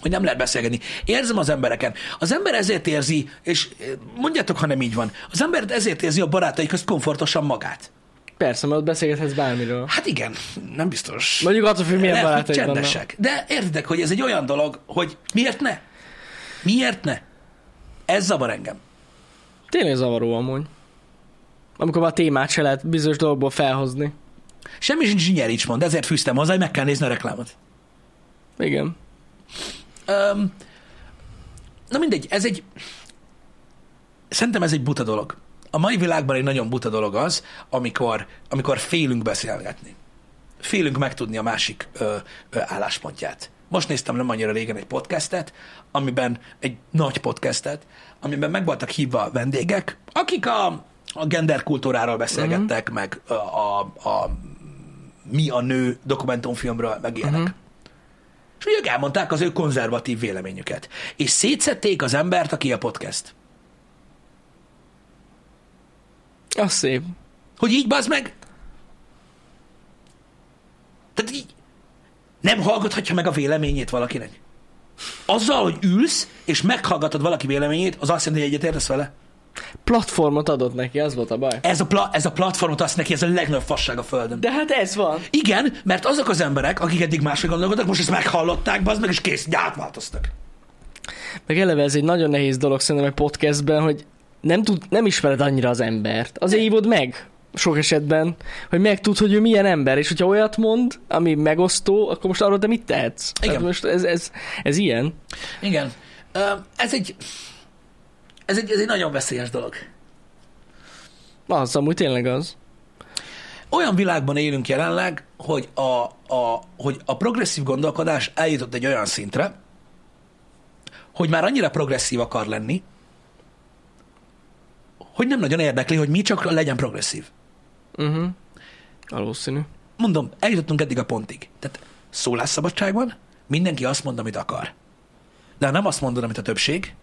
hogy nem lehet beszélgetni. Érzem az embereken. Az ember ezért érzi, és eh, mondjátok, ha nem így van, az ember ezért érzi a barátai közt komfortosan magát. Persze, mert ott beszélgethetsz bármiről. Hát igen, nem biztos. Mondjuk attól függ, milyen barátaid vannak. De értitek, hogy ez egy olyan dolog, hogy miért ne? Miért ne? Ez zavar engem. Tényleg zavaró amúgy. Amikor már a témát se lehet bizonyos dolgokból felhozni. Semmi sincs nyerics mond, ezért fűztem hozzá, hogy meg kell nézni a reklámot. Igen. Öm, na mindegy, ez egy... Szerintem ez egy buta dolog. A mai világban egy nagyon buta dolog az, amikor, amikor félünk beszélgetni. Félünk megtudni a másik ö, ö, álláspontját. Most néztem nem annyira régen egy podcastet, amiben, egy nagy podcastet, amiben meg voltak hívva vendégek, akik a, a genderkultúráról beszélgettek, uh-huh. meg a, a, a mi a nő dokumentumfilmről, meg ilyenek. Uh-huh. És ők elmondták az ő konzervatív véleményüket. És szétszették az embert, aki a podcast. Az szép. Hogy így bazd meg? Tehát így nem hallgathatja meg a véleményét valakinek. Azzal, hogy ülsz, és meghallgatod valaki véleményét, az azt jelenti, hogy egyetértesz vele. Platformot adott neki, az volt a baj. Ez a, pla- ez a platformot azt neki, ez a legnagyobb fasság a Földön. De hát ez van. Igen, mert azok az emberek, akik eddig máshogy gondolkodtak, most ezt meghallották, bazd meg, és kész, átváltoztak. Meg eleve ez egy nagyon nehéz dolog szerintem egy podcastben, hogy nem, tud, nem ismered annyira az embert. Azért hívod meg sok esetben, hogy megtud, hogy ő milyen ember, és hogyha olyat mond, ami megosztó, akkor most arról te mit tehetsz? Igen. Hát most ez, ez, ez ilyen. Igen. Ez egy, ez egy, ez egy nagyon veszélyes dolog. Az amúgy tényleg az. Olyan világban élünk jelenleg, hogy a, a, hogy a progresszív gondolkodás eljutott egy olyan szintre, hogy már annyira progresszív akar lenni, hogy nem nagyon érdekli, hogy mi csak legyen progresszív. Uh-huh. Valószínű. Mondom, eljutottunk eddig a pontig. Tehát szólásszabadság van, mindenki azt mond, amit akar. De ha nem azt mondod, amit a többség,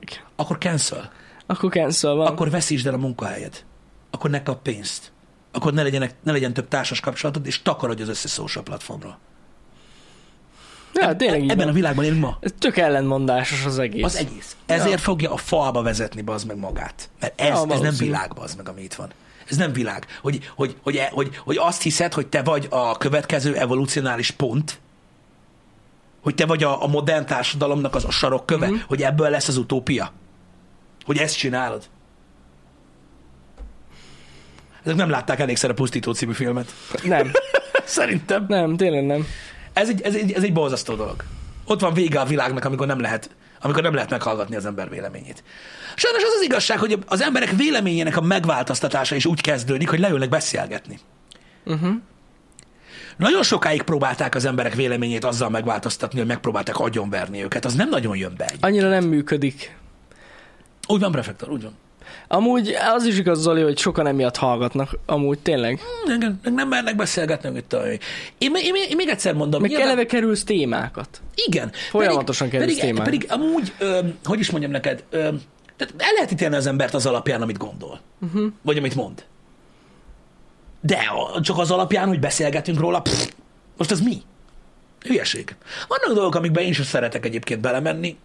Igen. akkor cancel. Akkor cancel van. Akkor veszítsd el a munkahelyed. Akkor ne kap pénzt. Akkor ne, legyenek, ne legyen több társas kapcsolatod, és takarodj az összes social platformról. ja, tényleg Ebben van. a világban élünk ma. Ez tök ellenmondásos az egész. Az egész. Ezért Ja. fogja a falba vezetni bazd meg magát. Mert ez, Ja, ez nem világ bazd meg, ami itt van. Ez nem világ. Hogy, hogy, hogy, hogy, hogy, hogy azt hiszed, hogy te vagy a következő evolucionális pont, hogy te vagy a, a modern társadalomnak az a sarokköve, Mhm. mm-hmm. hogy ebből lesz az utópia. Hogy ezt csinálod. Ezek nem látták elégszer a Pusztító című filmet. Nem, Szerintem. nem, tényleg nem. Ez egy, ez, egy, ez egy borzasztó dolog. Ott van vége a világnak, amikor nem lehet, amikor nem lehet meghallgatni az ember véleményét. Sajnos az az igazság, hogy az emberek véleményének a megváltoztatása is úgy kezdődik, hogy leülnek beszélgetni. Uh-huh. Nagyon sokáig próbálták az emberek véleményét azzal megváltoztatni, hogy megpróbálták agyonverni őket. Az nem nagyon jön be. Egy. Annyira nem működik. Úgy van, prefektor, úgy van. Amúgy az is igaz, Zoli, hogy sokan emiatt hallgatnak. Amúgy tényleg. Igen, nem mernek beszélgetni, mit tudom én. Én, én, én, még egyszer mondom. Meg nyilván- eleve kerülsz témákat. Igen. Folyamatosan pedig, kerülsz pedig, témára. pedig amúgy, ö, hogy is mondjam neked, ö, tehát el lehet ítélni az embert az alapján, amit gondol. Uh-huh. Vagy amit mond. De csak az alapján, hogy beszélgetünk róla, pff, most ez mi? Hülyeség. Vannak dolgok, amikben én sem szeretek egyébként belemenni,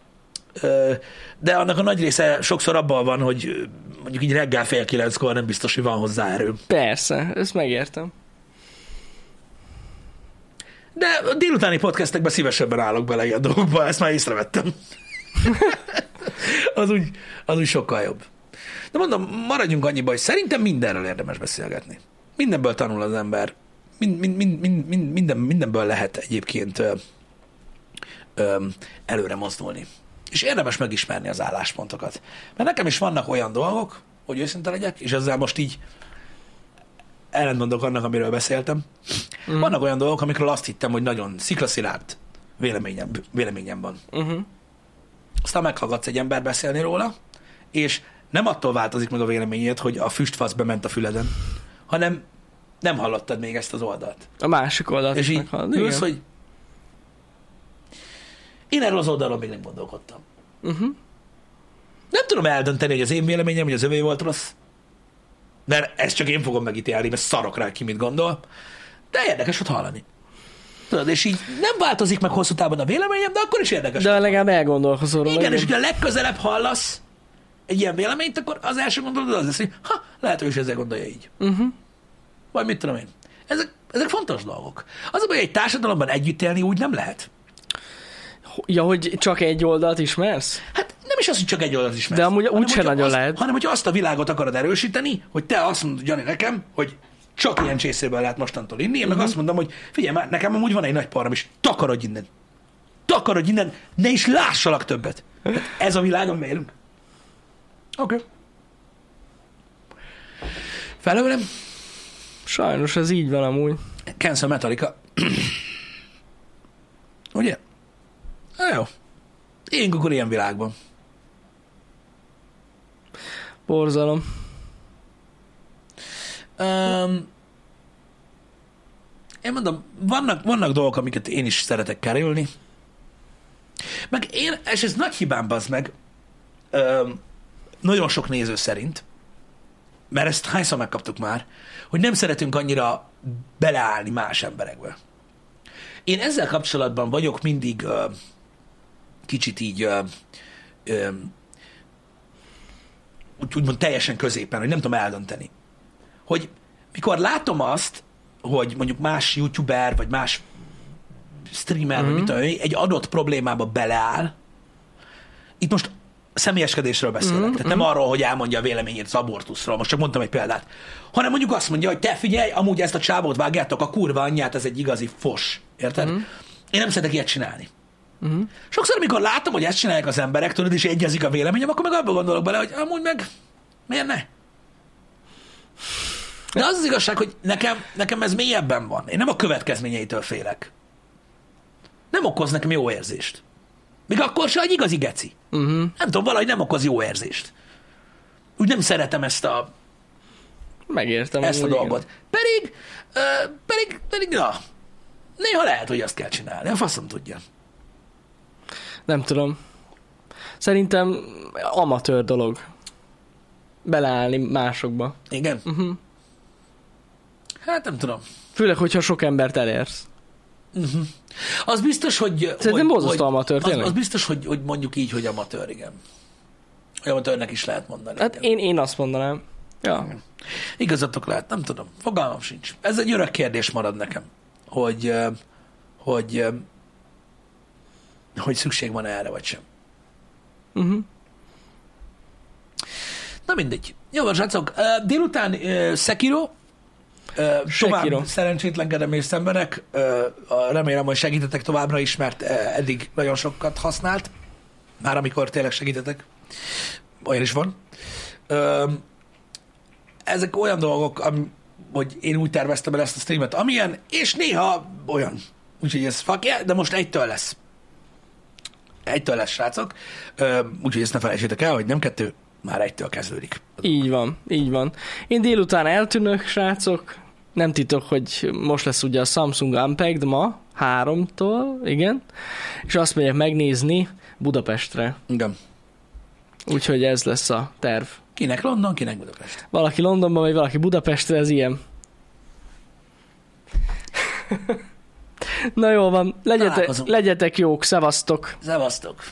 de annak a nagy része sokszor abban van, hogy mondjuk így reggel fél kilenckor nem biztos, hogy van hozzá erő. Persze, ezt megértem. De a délutáni podcastekben szívesebben állok bele ilyen dolgokba, ezt már észrevettem. az, úgy, az úgy sokkal jobb. De mondom, maradjunk annyiba, hogy szerintem mindenről érdemes beszélgetni. Mindenből tanul az ember. Mind, mind, mind, mind, mind, minden, mindenből lehet egyébként ö, ö, előre mozdulni. És érdemes megismerni az álláspontokat. Mert nekem is vannak olyan dolgok, hogy őszinte legyek, és ezzel most így ellentmondok annak, amiről beszéltem. Mm. Vannak olyan dolgok, amikről azt hittem, hogy nagyon sziklaszilárd véleményem, véleményem van. Uh-huh. Aztán meghallgatsz egy ember beszélni róla, és nem attól változik meg a véleményed, hogy a füstfasz bement a füleden, hanem nem hallottad még ezt az oldalt. A másik oldalt És így ülsz, hogy én erről az oldalról még nem gondolkodtam. Uh-huh. Nem tudom eldönteni, hogy az én véleményem, hogy az övé volt rossz. Mert ezt csak én fogom megítélni, mert szarok rá ki, mit gondol. De érdekes ott hallani. Tudod, és így nem változik meg hosszú távon a véleményem, de akkor is érdekes. De legalább elgondolkozol róla. Igen, és hogyha legközelebb hallasz egy ilyen véleményt, akkor az első gondolat az lesz, hogy ha, lehet, hogy is ezzel gondolja így. Uh-huh. Vagy mit tudom én. Ezek, ezek fontos dolgok. Az a baj, hogy egy társadalomban együtt élni úgy nem lehet. Ja, hogy csak egy oldalt ismersz? Hát nem is az, hogy csak egy oldalt ismersz. De amúgy úgyse nagyon azt, lehet. Hanem, hogyha azt a világot akarod erősíteni, hogy te azt mondod, Jani, nekem, hogy csak ilyen csészéből lehet mostantól inni, én meg Mhm. azt mondom, hogy figyelj már, nekem amúgy van egy nagy param, és takarodj innen. Takarodj innen, ne is lássalak többet. Tehát ez a világ, amiben élünk. Oké. Okay. Felőlem, Sajnos ez így van amúgy. Cancel Metallica. Na jó. Éljünk akkor ilyen világban. Borzalom. Um, én mondom, vannak, vannak dolgok, amiket én is szeretek kerülni. Meg én, és ez nagy hibám, bazd meg, um, nagyon sok néző szerint, mert ezt hányszor megkaptuk már, hogy nem szeretünk annyira beleállni más emberekbe. Én ezzel kapcsolatban vagyok mindig uh, kicsit így uh, uh, úgy, úgymond teljesen középen, hogy nem tudom eldönteni. Hogy mikor látom azt, hogy mondjuk más youtuber, vagy más streamer, mm-hmm. vagy mit tudom, én, egy adott problémába beleáll, itt most személyeskedésről beszélek. Mm-hmm. Tehát nem arról, hogy elmondja a véleményét az abortuszról, most csak mondtam egy példát, hanem mondjuk azt mondja, hogy te figyelj, amúgy ezt a csávót vágjátok, a kurva anyját, ez egy igazi fos. Érted? Mm-hmm. Én nem szeretek ilyet csinálni. Uh-huh. Sokszor, amikor látom, hogy ezt csinálják az emberek, tudod, és egyezik a véleményem, akkor meg abban gondolok bele, hogy amúgy meg miért ne? De az az igazság, hogy nekem, nekem ez mélyebben van. Én nem a következményeitől félek. Nem okoz nekem jó érzést. Még akkor se egy igazi geci. Uh-huh. Nem tudom, valahogy nem okoz jó érzést. Úgy nem szeretem ezt a, Megértem. ezt a dolgot. Pedig, uh, pedig, pedig, na, néha lehet, hogy azt kell csinálni. A faszom tudja. Igen. Nem tudom. Szerintem amatőr dolog. Beleállni másokba. Igen? Uh-huh. Hát nem tudom. Főleg, hogyha sok embert elérsz. Uh-huh. Az biztos, hogy... Szerintem borzasztó amatőr, az, tényleg. az biztos, hogy, hogy mondjuk így, hogy amatőr, igen. Amatőrnek is lehet mondani. Hát igen. én, én azt mondanám. Ja. Igazatok lehet, nem tudom. Fogalmam sincs. Ez egy örök kérdés marad nekem, hogy, hogy, hogy szükség van erre, vagy sem. Uh-huh. Na mindegy. Jó van, srácok. Délután ö, Sekiro, Ö, Sekiro. Tovább szerencsétlenkedem és szenvedek. Ö, a- Remélem, hogy segítetek továbbra is, mert ö, eddig nagyon sokat használt. Már amikor tényleg segítetek. Olyan is van. Ö, Ezek olyan dolgok, am, hogy én úgy terveztem el ezt a streamet, amilyen, és néha olyan. Úgyhogy ez fuck yeah, de most egytől lesz. Egytől lesz, srácok. Úgyhogy ezt ne felejtsétek el, hogy nem kettő, már egytől kezdődik. Így van, így van. Én délután eltűnök, srácok. Nem titok, hogy most lesz ugye a Samsung Unpacked ma, háromtól, igen. És azt megyek megnézni Budapestre. Igen. Úgyhogy ez lesz a terv. Kinek London, kinek Budapest. Valaki Londonban, vagy valaki Budapestre, ez ilyen. Na jó van, legyetek, legyetek jók, szevasztok! Szevasztok!